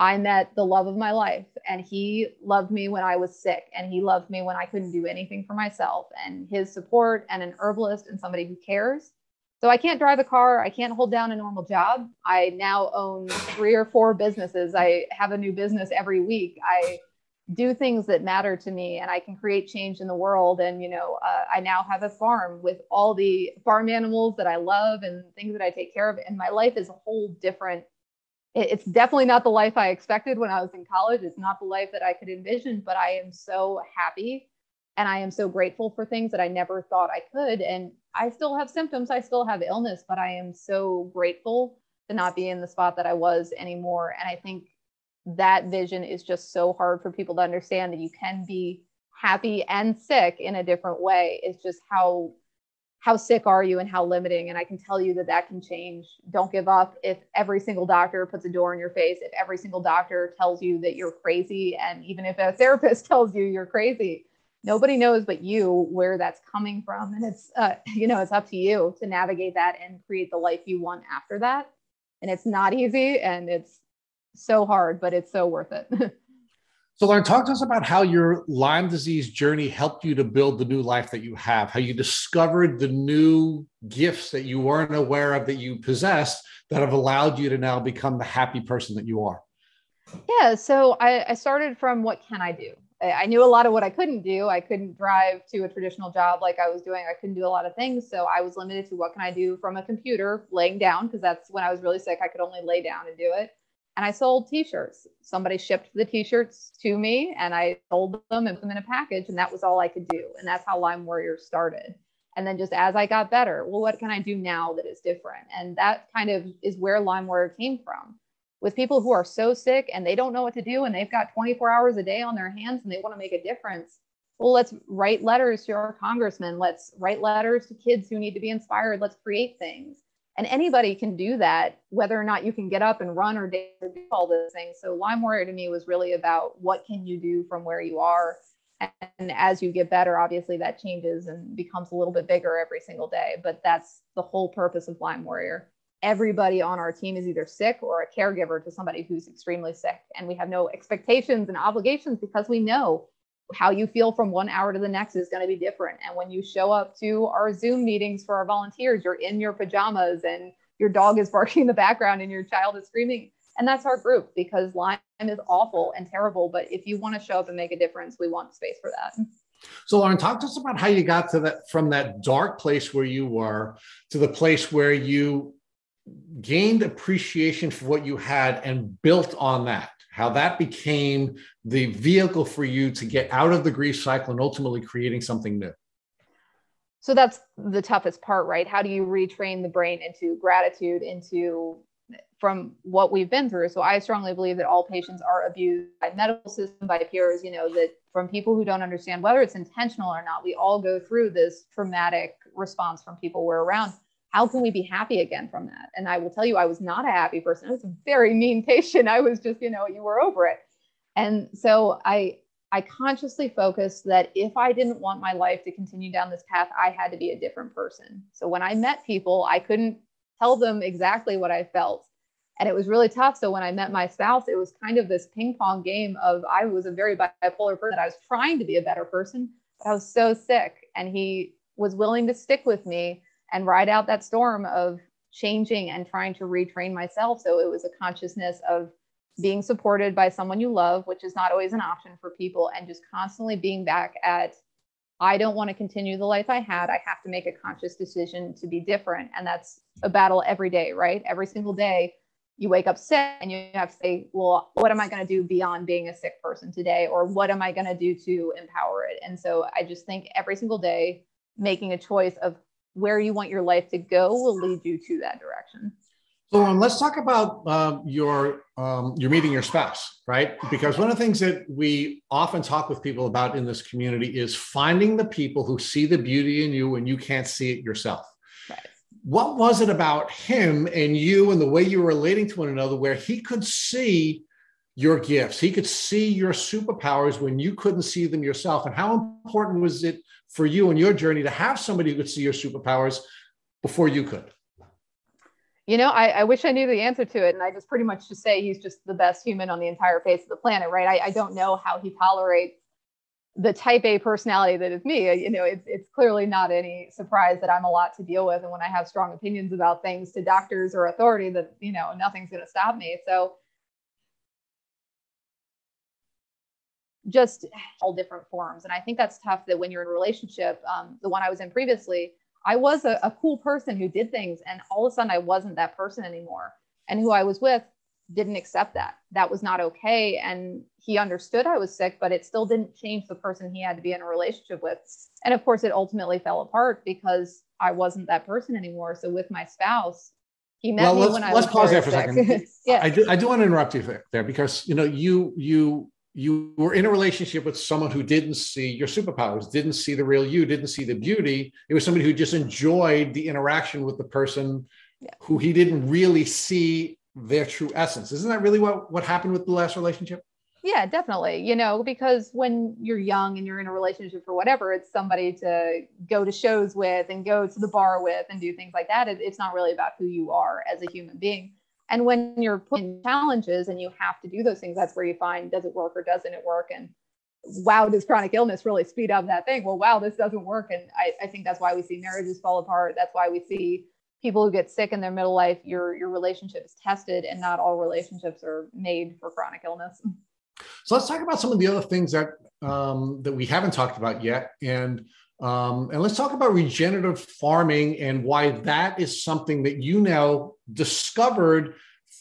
I met the love of my life and he loved me when I was sick and he loved me when I couldn't do anything for myself and his support and an herbalist and somebody who cares. So I can't drive a car, I can't hold down a normal job. I now own three or four businesses. I have a new business every week. I do things that matter to me and I can create change in the world and you know uh, I now have a farm with all the farm animals that I love and things that I take care of and my life is a whole different it's definitely not the life I expected when I was in college. It's not the life that I could envision, but I am so happy and I am so grateful for things that I never thought I could. And I still have symptoms, I still have illness, but I am so grateful to not be in the spot that I was anymore. And I think that vision is just so hard for people to understand that you can be happy and sick in a different way. It's just how how sick are you and how limiting and i can tell you that that can change don't give up if every single doctor puts a door in your face if every single doctor tells you that you're crazy and even if a therapist tells you you're crazy nobody knows but you where that's coming from and it's uh, you know it's up to you to navigate that and create the life you want after that and it's not easy and it's so hard but it's so worth it So, Lauren, talk to us about how your Lyme disease journey helped you to build the new life that you have, how you discovered the new gifts that you weren't aware of that you possessed that have allowed you to now become the happy person that you are. Yeah. So, I, I started from what can I do? I knew a lot of what I couldn't do. I couldn't drive to a traditional job like I was doing. I couldn't do a lot of things. So I was limited to what can I do from a computer laying down because that's when I was really sick. I could only lay down and do it and I sold t-shirts. Somebody shipped the t-shirts to me and I sold them and put them in a package and that was all I could do. And that's how Lyme Warrior started. And then just as I got better, well, what can I do now that is different? And that kind of is where Lyme Warrior came from. With people who are so sick and they don't know what to do and they've got 24 hours a day on their hands and they want to make a difference. Well, let's write letters to our congressmen. Let's write letters to kids who need to be inspired. Let's create things and anybody can do that, whether or not you can get up and run or do all those things. So Lyme Warrior to me was really about what can you do from where you are. And as you get better, obviously that changes and becomes a little bit bigger every single day. But that's the whole purpose of Lyme Warrior. Everybody on our team is either sick or a caregiver to somebody who's extremely sick. And we have no expectations and obligations because we know how you feel from one hour to the next is going to be different. And when you show up to our Zoom meetings for our volunteers, you're in your pajamas and your dog is barking in the background and your child is screaming. And that's our group because Lyme is awful and terrible. But if you want to show up and make a difference, we want space for that. So, Lauren, talk to us about how you got to that from that dark place where you were to the place where you gained appreciation for what you had and built on that how that became the vehicle for you to get out of the grief cycle and ultimately creating something new. So that's the toughest part, right? How do you retrain the brain into gratitude, into from what we've been through? So I strongly believe that all patients are abused by medical system, by peers, you know, that from people who don't understand whether it's intentional or not, we all go through this traumatic response from people we're around how can we be happy again from that? And I will tell you, I was not a happy person. I was a very mean patient. I was just, you know, you were over it. And so I, I consciously focused that if I didn't want my life to continue down this path, I had to be a different person. So when I met people, I couldn't tell them exactly what I felt. And it was really tough. So when I met my spouse, it was kind of this ping pong game of I was a very bipolar person. I was trying to be a better person, but I was so sick. And he was willing to stick with me and ride out that storm of changing and trying to retrain myself. So it was a consciousness of being supported by someone you love, which is not always an option for people, and just constantly being back at, I don't want to continue the life I had. I have to make a conscious decision to be different. And that's a battle every day, right? Every single day, you wake up sick and you have to say, well, what am I going to do beyond being a sick person today? Or what am I going to do to empower it? And so I just think every single day, making a choice of where you want your life to go will lead you to that direction. So um, let's talk about uh, your um, your meeting your spouse, right? Because one of the things that we often talk with people about in this community is finding the people who see the beauty in you when you can't see it yourself. Right. what was it about him and you and the way you were relating to one another where he could see your gifts he could see your superpowers when you couldn't see them yourself and how important was it for you and your journey to have somebody who could see your superpowers before you could you know I, I, wish i knew the answer to it and i just pretty much just say he's just the best human on the entire face of the planet right i, I don't know how he tolerates the type A personality that is me, you know, it's, it's clearly not any surprise that I'm a lot to deal with. And when I have strong opinions about things to doctors or authority, that, you know, nothing's going to stop me. So just all different forms. And I think that's tough that when you're in a relationship, um, the one I was in previously, I was a, a cool person who did things. And all of a sudden I wasn't that person anymore. And who I was with didn't accept that. That was not okay. And he understood I was sick, but it still didn't change the person he had to be in a relationship with. And of course, it ultimately fell apart because I wasn't that person anymore. So with my spouse, he met well, me when I was. let's pause there for sick. a second. yeah, I do, I do want to interrupt you there because you know you you you were in a relationship with someone who didn't see your superpowers, didn't see the real you, didn't see the beauty. It was somebody who just enjoyed the interaction with the person yeah. who he didn't really see their true essence. Isn't that really what, what happened with the last relationship? Yeah, definitely. You know, because when you're young and you're in a relationship or whatever, it's somebody to go to shows with and go to the bar with and do things like that. It, it's not really about who you are as a human being. And when you're put in challenges and you have to do those things, that's where you find does it work or doesn't it work? And wow, does chronic illness really speed up that thing? Well, wow, this doesn't work. And I, I think that's why we see marriages fall apart. That's why we see people who get sick in their middle life, your your relationship is tested, and not all relationships are made for chronic illness. So let's talk about some of the other things that um, that we haven't talked about yet, and um, and let's talk about regenerative farming and why that is something that you now discovered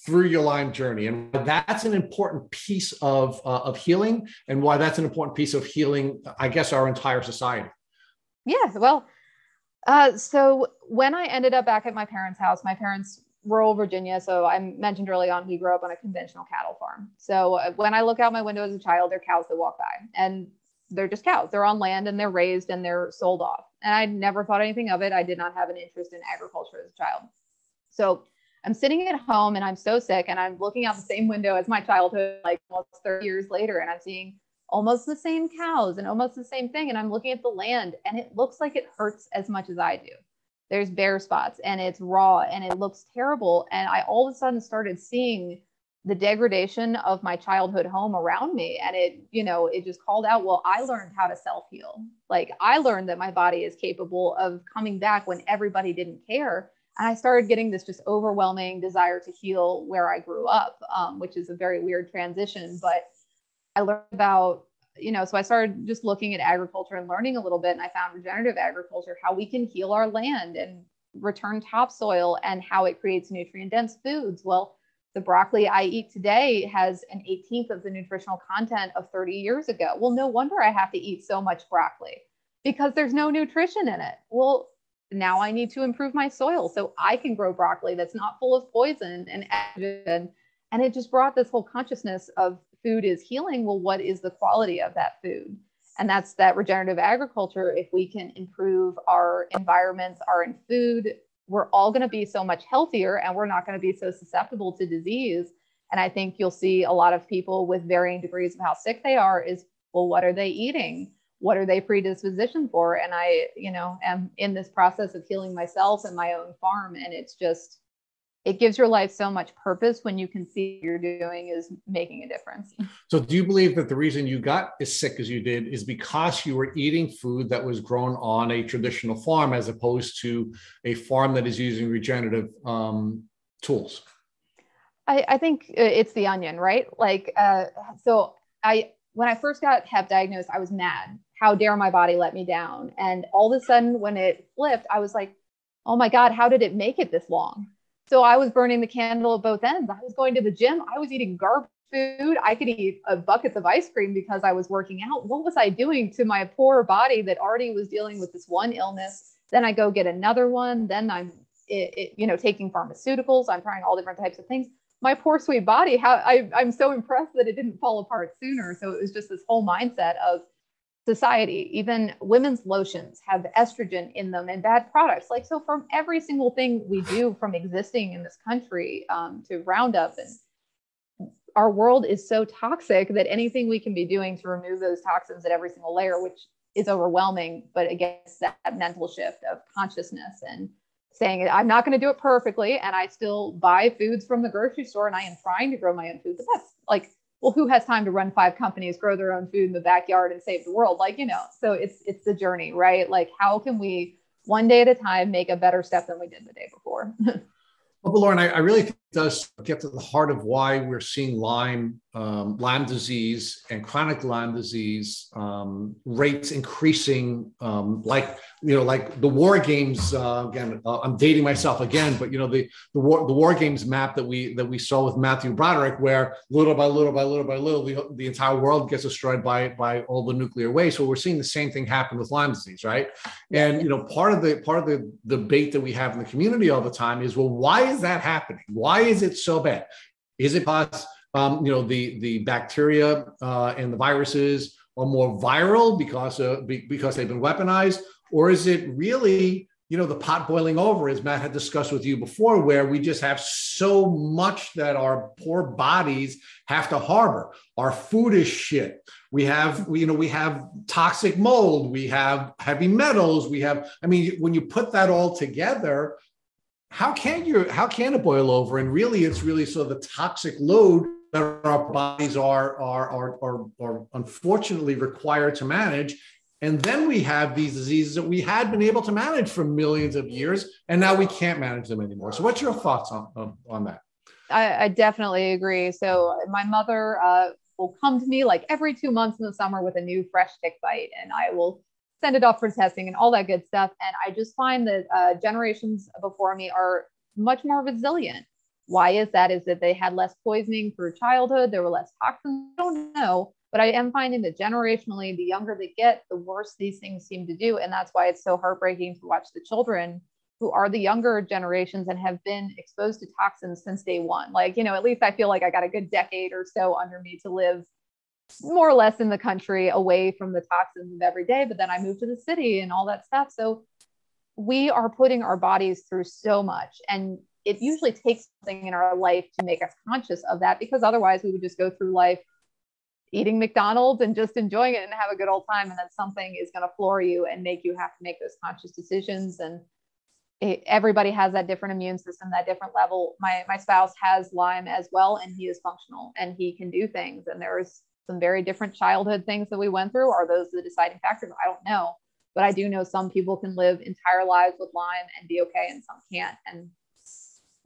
through your Lyme journey, and that's an important piece of uh, of healing, and why that's an important piece of healing. I guess our entire society. Yeah, well, uh, so when I ended up back at my parents' house, my parents rural Virginia. So I mentioned early on, we grew up on a conventional cattle farm. So uh, when I look out my window as a child, there are cows that walk by and they're just cows. They're on land and they're raised and they're sold off. And I never thought anything of it. I did not have an interest in agriculture as a child. So I'm sitting at home and I'm so sick and I'm looking out the same window as my childhood, like almost 30 years later, and I'm seeing almost the same cows and almost the same thing. And I'm looking at the land and it looks like it hurts as much as I do. There's bare spots and it's raw and it looks terrible. And I all of a sudden started seeing the degradation of my childhood home around me. And it, you know, it just called out, well, I learned how to self heal. Like I learned that my body is capable of coming back when everybody didn't care. And I started getting this just overwhelming desire to heal where I grew up, um, which is a very weird transition. But I learned about, you know, so I started just looking at agriculture and learning a little bit. And I found regenerative agriculture, how we can heal our land and return topsoil and how it creates nutrient dense foods. Well, the broccoli I eat today has an 18th of the nutritional content of 30 years ago. Well, no wonder I have to eat so much broccoli because there's no nutrition in it. Well, now I need to improve my soil so I can grow broccoli that's not full of poison and estrogen. And it just brought this whole consciousness of food is healing, well, what is the quality of that food? And that's that regenerative agriculture. If we can improve our environments, our food, we're all going to be so much healthier and we're not going to be so susceptible to disease. And I think you'll see a lot of people with varying degrees of how sick they are is, well, what are they eating? What are they predispositioned for? And I, you know, am in this process of healing myself and my own farm. And it's just, it gives your life so much purpose when you can see what you're doing is making a difference. So, do you believe that the reason you got as sick as you did is because you were eating food that was grown on a traditional farm as opposed to a farm that is using regenerative um, tools? I, I, think it's the onion, right? Like, uh, so I, when I first got Hep diagnosed, I was mad. How dare my body let me down? And all of a sudden, when it flipped, I was like, oh my God, how did it make it this long? So I was burning the candle at both ends. I was going to the gym. I was eating garbage food. I could eat a buckets of ice cream because I was working out. What was I doing to my poor body that already was dealing with this one illness? Then I go get another one. Then I'm, it, it, you know, taking pharmaceuticals. I'm trying all different types of things. My poor sweet body. How I, I'm so impressed that it didn't fall apart sooner. So it was just this whole mindset of society. Even women's lotions have estrogen in them and bad products. Like, so from every single thing we do from existing in this country um, to Roundup, and our world is so toxic that anything we can be doing to remove those toxins at every single layer, which is overwhelming, but against that mental shift of consciousness and saying I'm not going to do it perfectly, and I still buy foods from the grocery store, and I am trying to grow my own food. But that's like well, who has time to run five companies, grow their own food in the backyard and save the world? Like, you know, so it's it's the journey, right? Like how can we one day at a time make a better step than we did the day before? well, Lauren, I, I really does get to the heart of why we're seeing Lyme, um, Lyme disease and chronic Lyme disease um, rates increasing um, like you know, like the war games. Uh, again, uh, I'm dating myself again, but you know, the the war the war games map that we that we saw with Matthew Broderick, where little by little by little by little, the, the entire world gets destroyed by by all the nuclear waste. So we're seeing the same thing happen with Lyme disease, right? And you know, part of the part of the debate that we have in the community all the time is, well, why is that happening? Why is it so bad? Is it because um, you know the the bacteria uh, and the viruses are more viral because uh, because they've been weaponized? Or is it really, you know, the pot boiling over, as Matt had discussed with you before, where we just have so much that our poor bodies have to harbor? Our food is shit. We have, you know, we have toxic mold, we have heavy metals, we have, I mean, when you put that all together, how can you how can it boil over and really it's really sort of the toxic load that our bodies are are are, are, are unfortunately required to manage and then we have these diseases that we had been able to manage for millions of years, and now we can't manage them anymore. So, what's your thoughts on, on, on that? I, I, definitely agree. So, my mother uh, will come to me like every two months in the summer with a new fresh tick bite, and I will send it off for testing and all that good stuff. And I just find that uh, generations before me are much more resilient. Why is that? Is that they had less poisoning through childhood? There were less toxins. I don't know but I am finding that generationally, the younger they get, the worse these things seem to do. And that's why it's so heartbreaking to watch the children who are the younger generations and have been exposed to toxins since day one. Like, you know, at least I feel like I got a good decade or so under me to live more or less in the country away from the toxins of every day. But then I moved to the city and all that stuff. So we are putting our bodies through so much. And it usually takes something in our life to make us conscious of that because otherwise we would just go through life eating McDonald's and just enjoying it and have a good old time. And then something is going to floor you and make you have to make those conscious decisions. And it, everybody has that different immune system, that different level. My my spouse has Lyme as well, and he is functional and he can do things. And there's some very different childhood things that we went through. Are those the deciding factors? I don't know, but I do know some people can live entire lives with Lyme and be okay, and some can't. And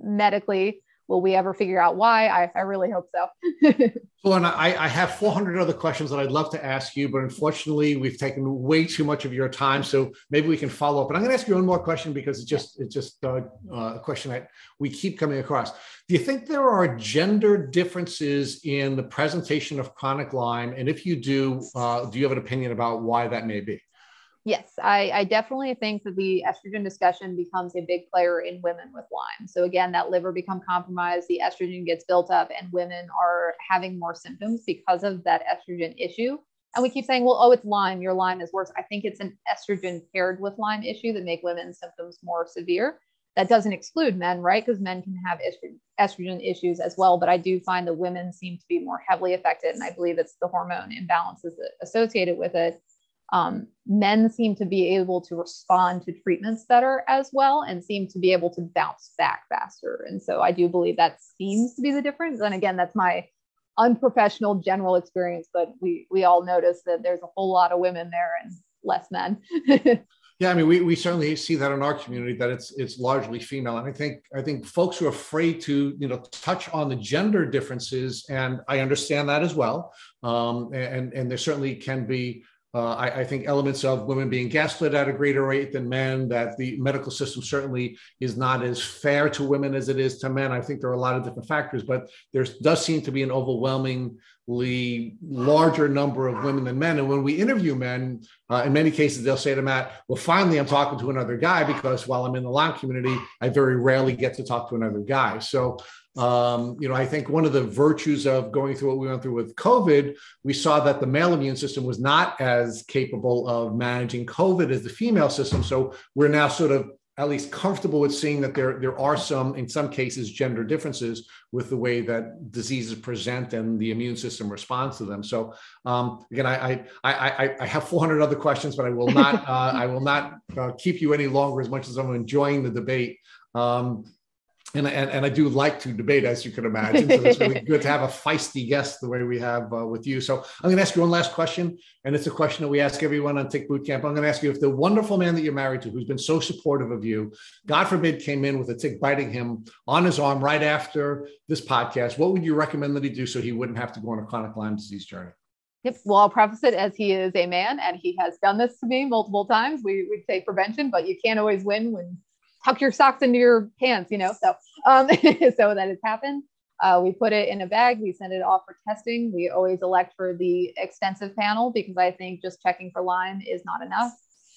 medically, will we ever figure out why? I, I really hope so. well, and I, I have 400 other questions that I'd love to ask you, but unfortunately, we've taken way too much of your time. So maybe we can follow up. But I'm going to ask you one more question because it's just it's just uh, uh, a question that we keep coming across. Do you think there are gender differences in the presentation of chronic Lyme? And if you do, uh, do you have an opinion about why that may be? Yes, I, I, definitely think that the estrogen discussion becomes a big player in women with Lyme. So again, that liver become compromised, the estrogen gets built up, and women are having more symptoms because of that estrogen issue. And we keep saying, well, oh, it's Lyme, your Lyme is worse. I think it's an estrogen paired with Lyme issue that make women's symptoms more severe. That doesn't exclude men, right? Because men can have estrogen issues as well. But I do find that women seem to be more heavily affected. And I believe it's the hormone imbalances associated with it um, men seem to be able to respond to treatments better as well and seem to be able to bounce back faster. And so I do believe that seems to be the difference. And again, that's my unprofessional general experience, but we we all notice that there's a whole lot of women there and less men. yeah, I mean, we, we certainly see that in our community that it's it's largely female, and I think I think folks are afraid to you know touch on the gender differences, and I understand that as well. Um, and and there certainly can be uh, I, I, think elements of women being gaslit at a greater rate than men, that the medical system certainly is not as fair to women as it is to men. I think there are a lot of different factors, but there does seem to be an overwhelmingly larger number of women than men. And when we interview men, uh, in many cases, they'll say to Matt, Well, finally, I'm talking to another guy because while I'm in the Lyme community, I very rarely get to talk to another guy. So Um, you know, I think one of the virtues of going through what we went through with COVID, we saw that the male immune system was not as capable of managing COVID as the female system. So we're now sort of at least comfortable with seeing that there, there are some, in some cases, gender differences with the way that diseases present and the immune system responds to them. So um, again, I, I, I, I, have 400 other questions, but I will not, uh, I will not uh, keep you any longer as much as I'm enjoying the debate. Um, and, and, and I do like to debate, as you can imagine. So it's really good to have a feisty guest the way we have uh, with you. So I'm going to ask you one last question, and it's a question that we ask everyone on Tick Boot Camp. I'm going to ask you if the wonderful man that you're married to, who's been so supportive of you, God forbid, came in with a tick biting him on his arm right after this podcast, what would you recommend that he do so he wouldn't have to go on a chronic Lyme disease journey? Yep. Well, I'll preface it as he is a man and he has done this to me multiple times. We would say prevention, but you can't always win when tuck your socks into your pants, you know. So, um, so that has happened. Uh, we put it in a bag. We send it off for testing. We always elect for the extensive panel because I think just checking for Lyme is not enough.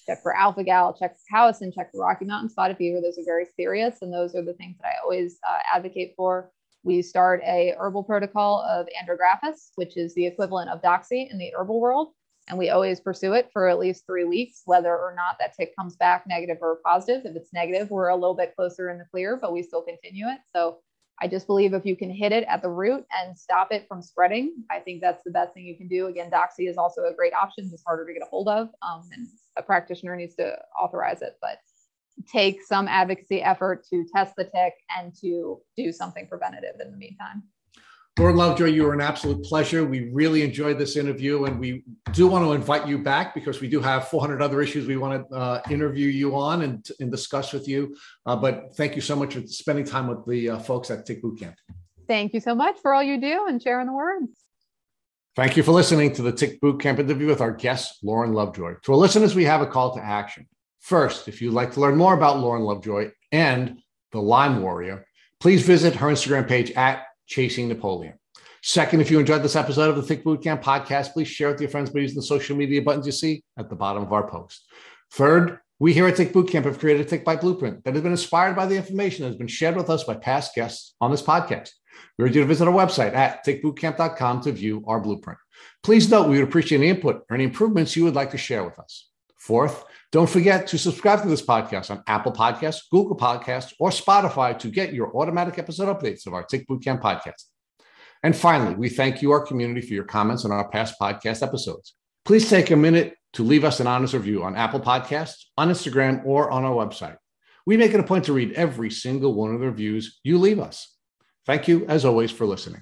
Check for alpha gal, check for Powassan, check for Rocky Mountain spotted fever. Those are very serious, and those are the things that I always uh, advocate for. We start a herbal protocol of andrographis, which is the equivalent of doxy in the herbal world and we always pursue it for at least three weeks, whether or not that tick comes back negative or positive. If it's negative, we're a little bit closer in the clear, but we still continue it. So I just believe if you can hit it at the root and stop it from spreading, I think that's the best thing you can do. Again, doxy is also a great option, just harder to get a hold of, um, and a practitioner needs to authorize it. But take some advocacy effort to test the tick and to do something preventative in the meantime. Lauren Lovejoy, you were an absolute pleasure. We really enjoyed this interview, and we do want to invite you back because we do have 400 other issues we want to uh, interview you on and, and discuss with you. Uh, but thank you so much for spending time with the uh, folks at Tick Boot Camp. Thank you so much for all you do and sharing the words. Thank you for listening to the Tick Boot Camp interview with our guest, Lauren Lovejoy. To our listeners, we have a call to action. First, if you'd like to learn more about Lauren Lovejoy and the Lyme Warrior, please visit her Instagram page at Chasing Napoleon. Second, if you enjoyed this episode of the Tick Bootcamp podcast, please share it with your friends by using the social media buttons you see at the bottom of our post. Third, we here at Tick Bootcamp have created a Tick Bite Blueprint that has been inspired by the information that has been shared with us by past guests on this podcast. We urge you to visit our website at tickbootcamp.com to view our blueprint. Please note we would appreciate any input or any improvements you would like to share with us. Fourth, don't forget to subscribe to this podcast on Apple Podcasts, Google Podcasts, or Spotify to get your automatic episode updates of our Tick Bootcamp podcast. And finally, we thank you, our community, for your comments on our past podcast episodes. Please take a minute to leave us an honest review on Apple Podcasts, on Instagram, or on our website. We make it a point to read every single one of the reviews you leave us. Thank you, as always, for listening.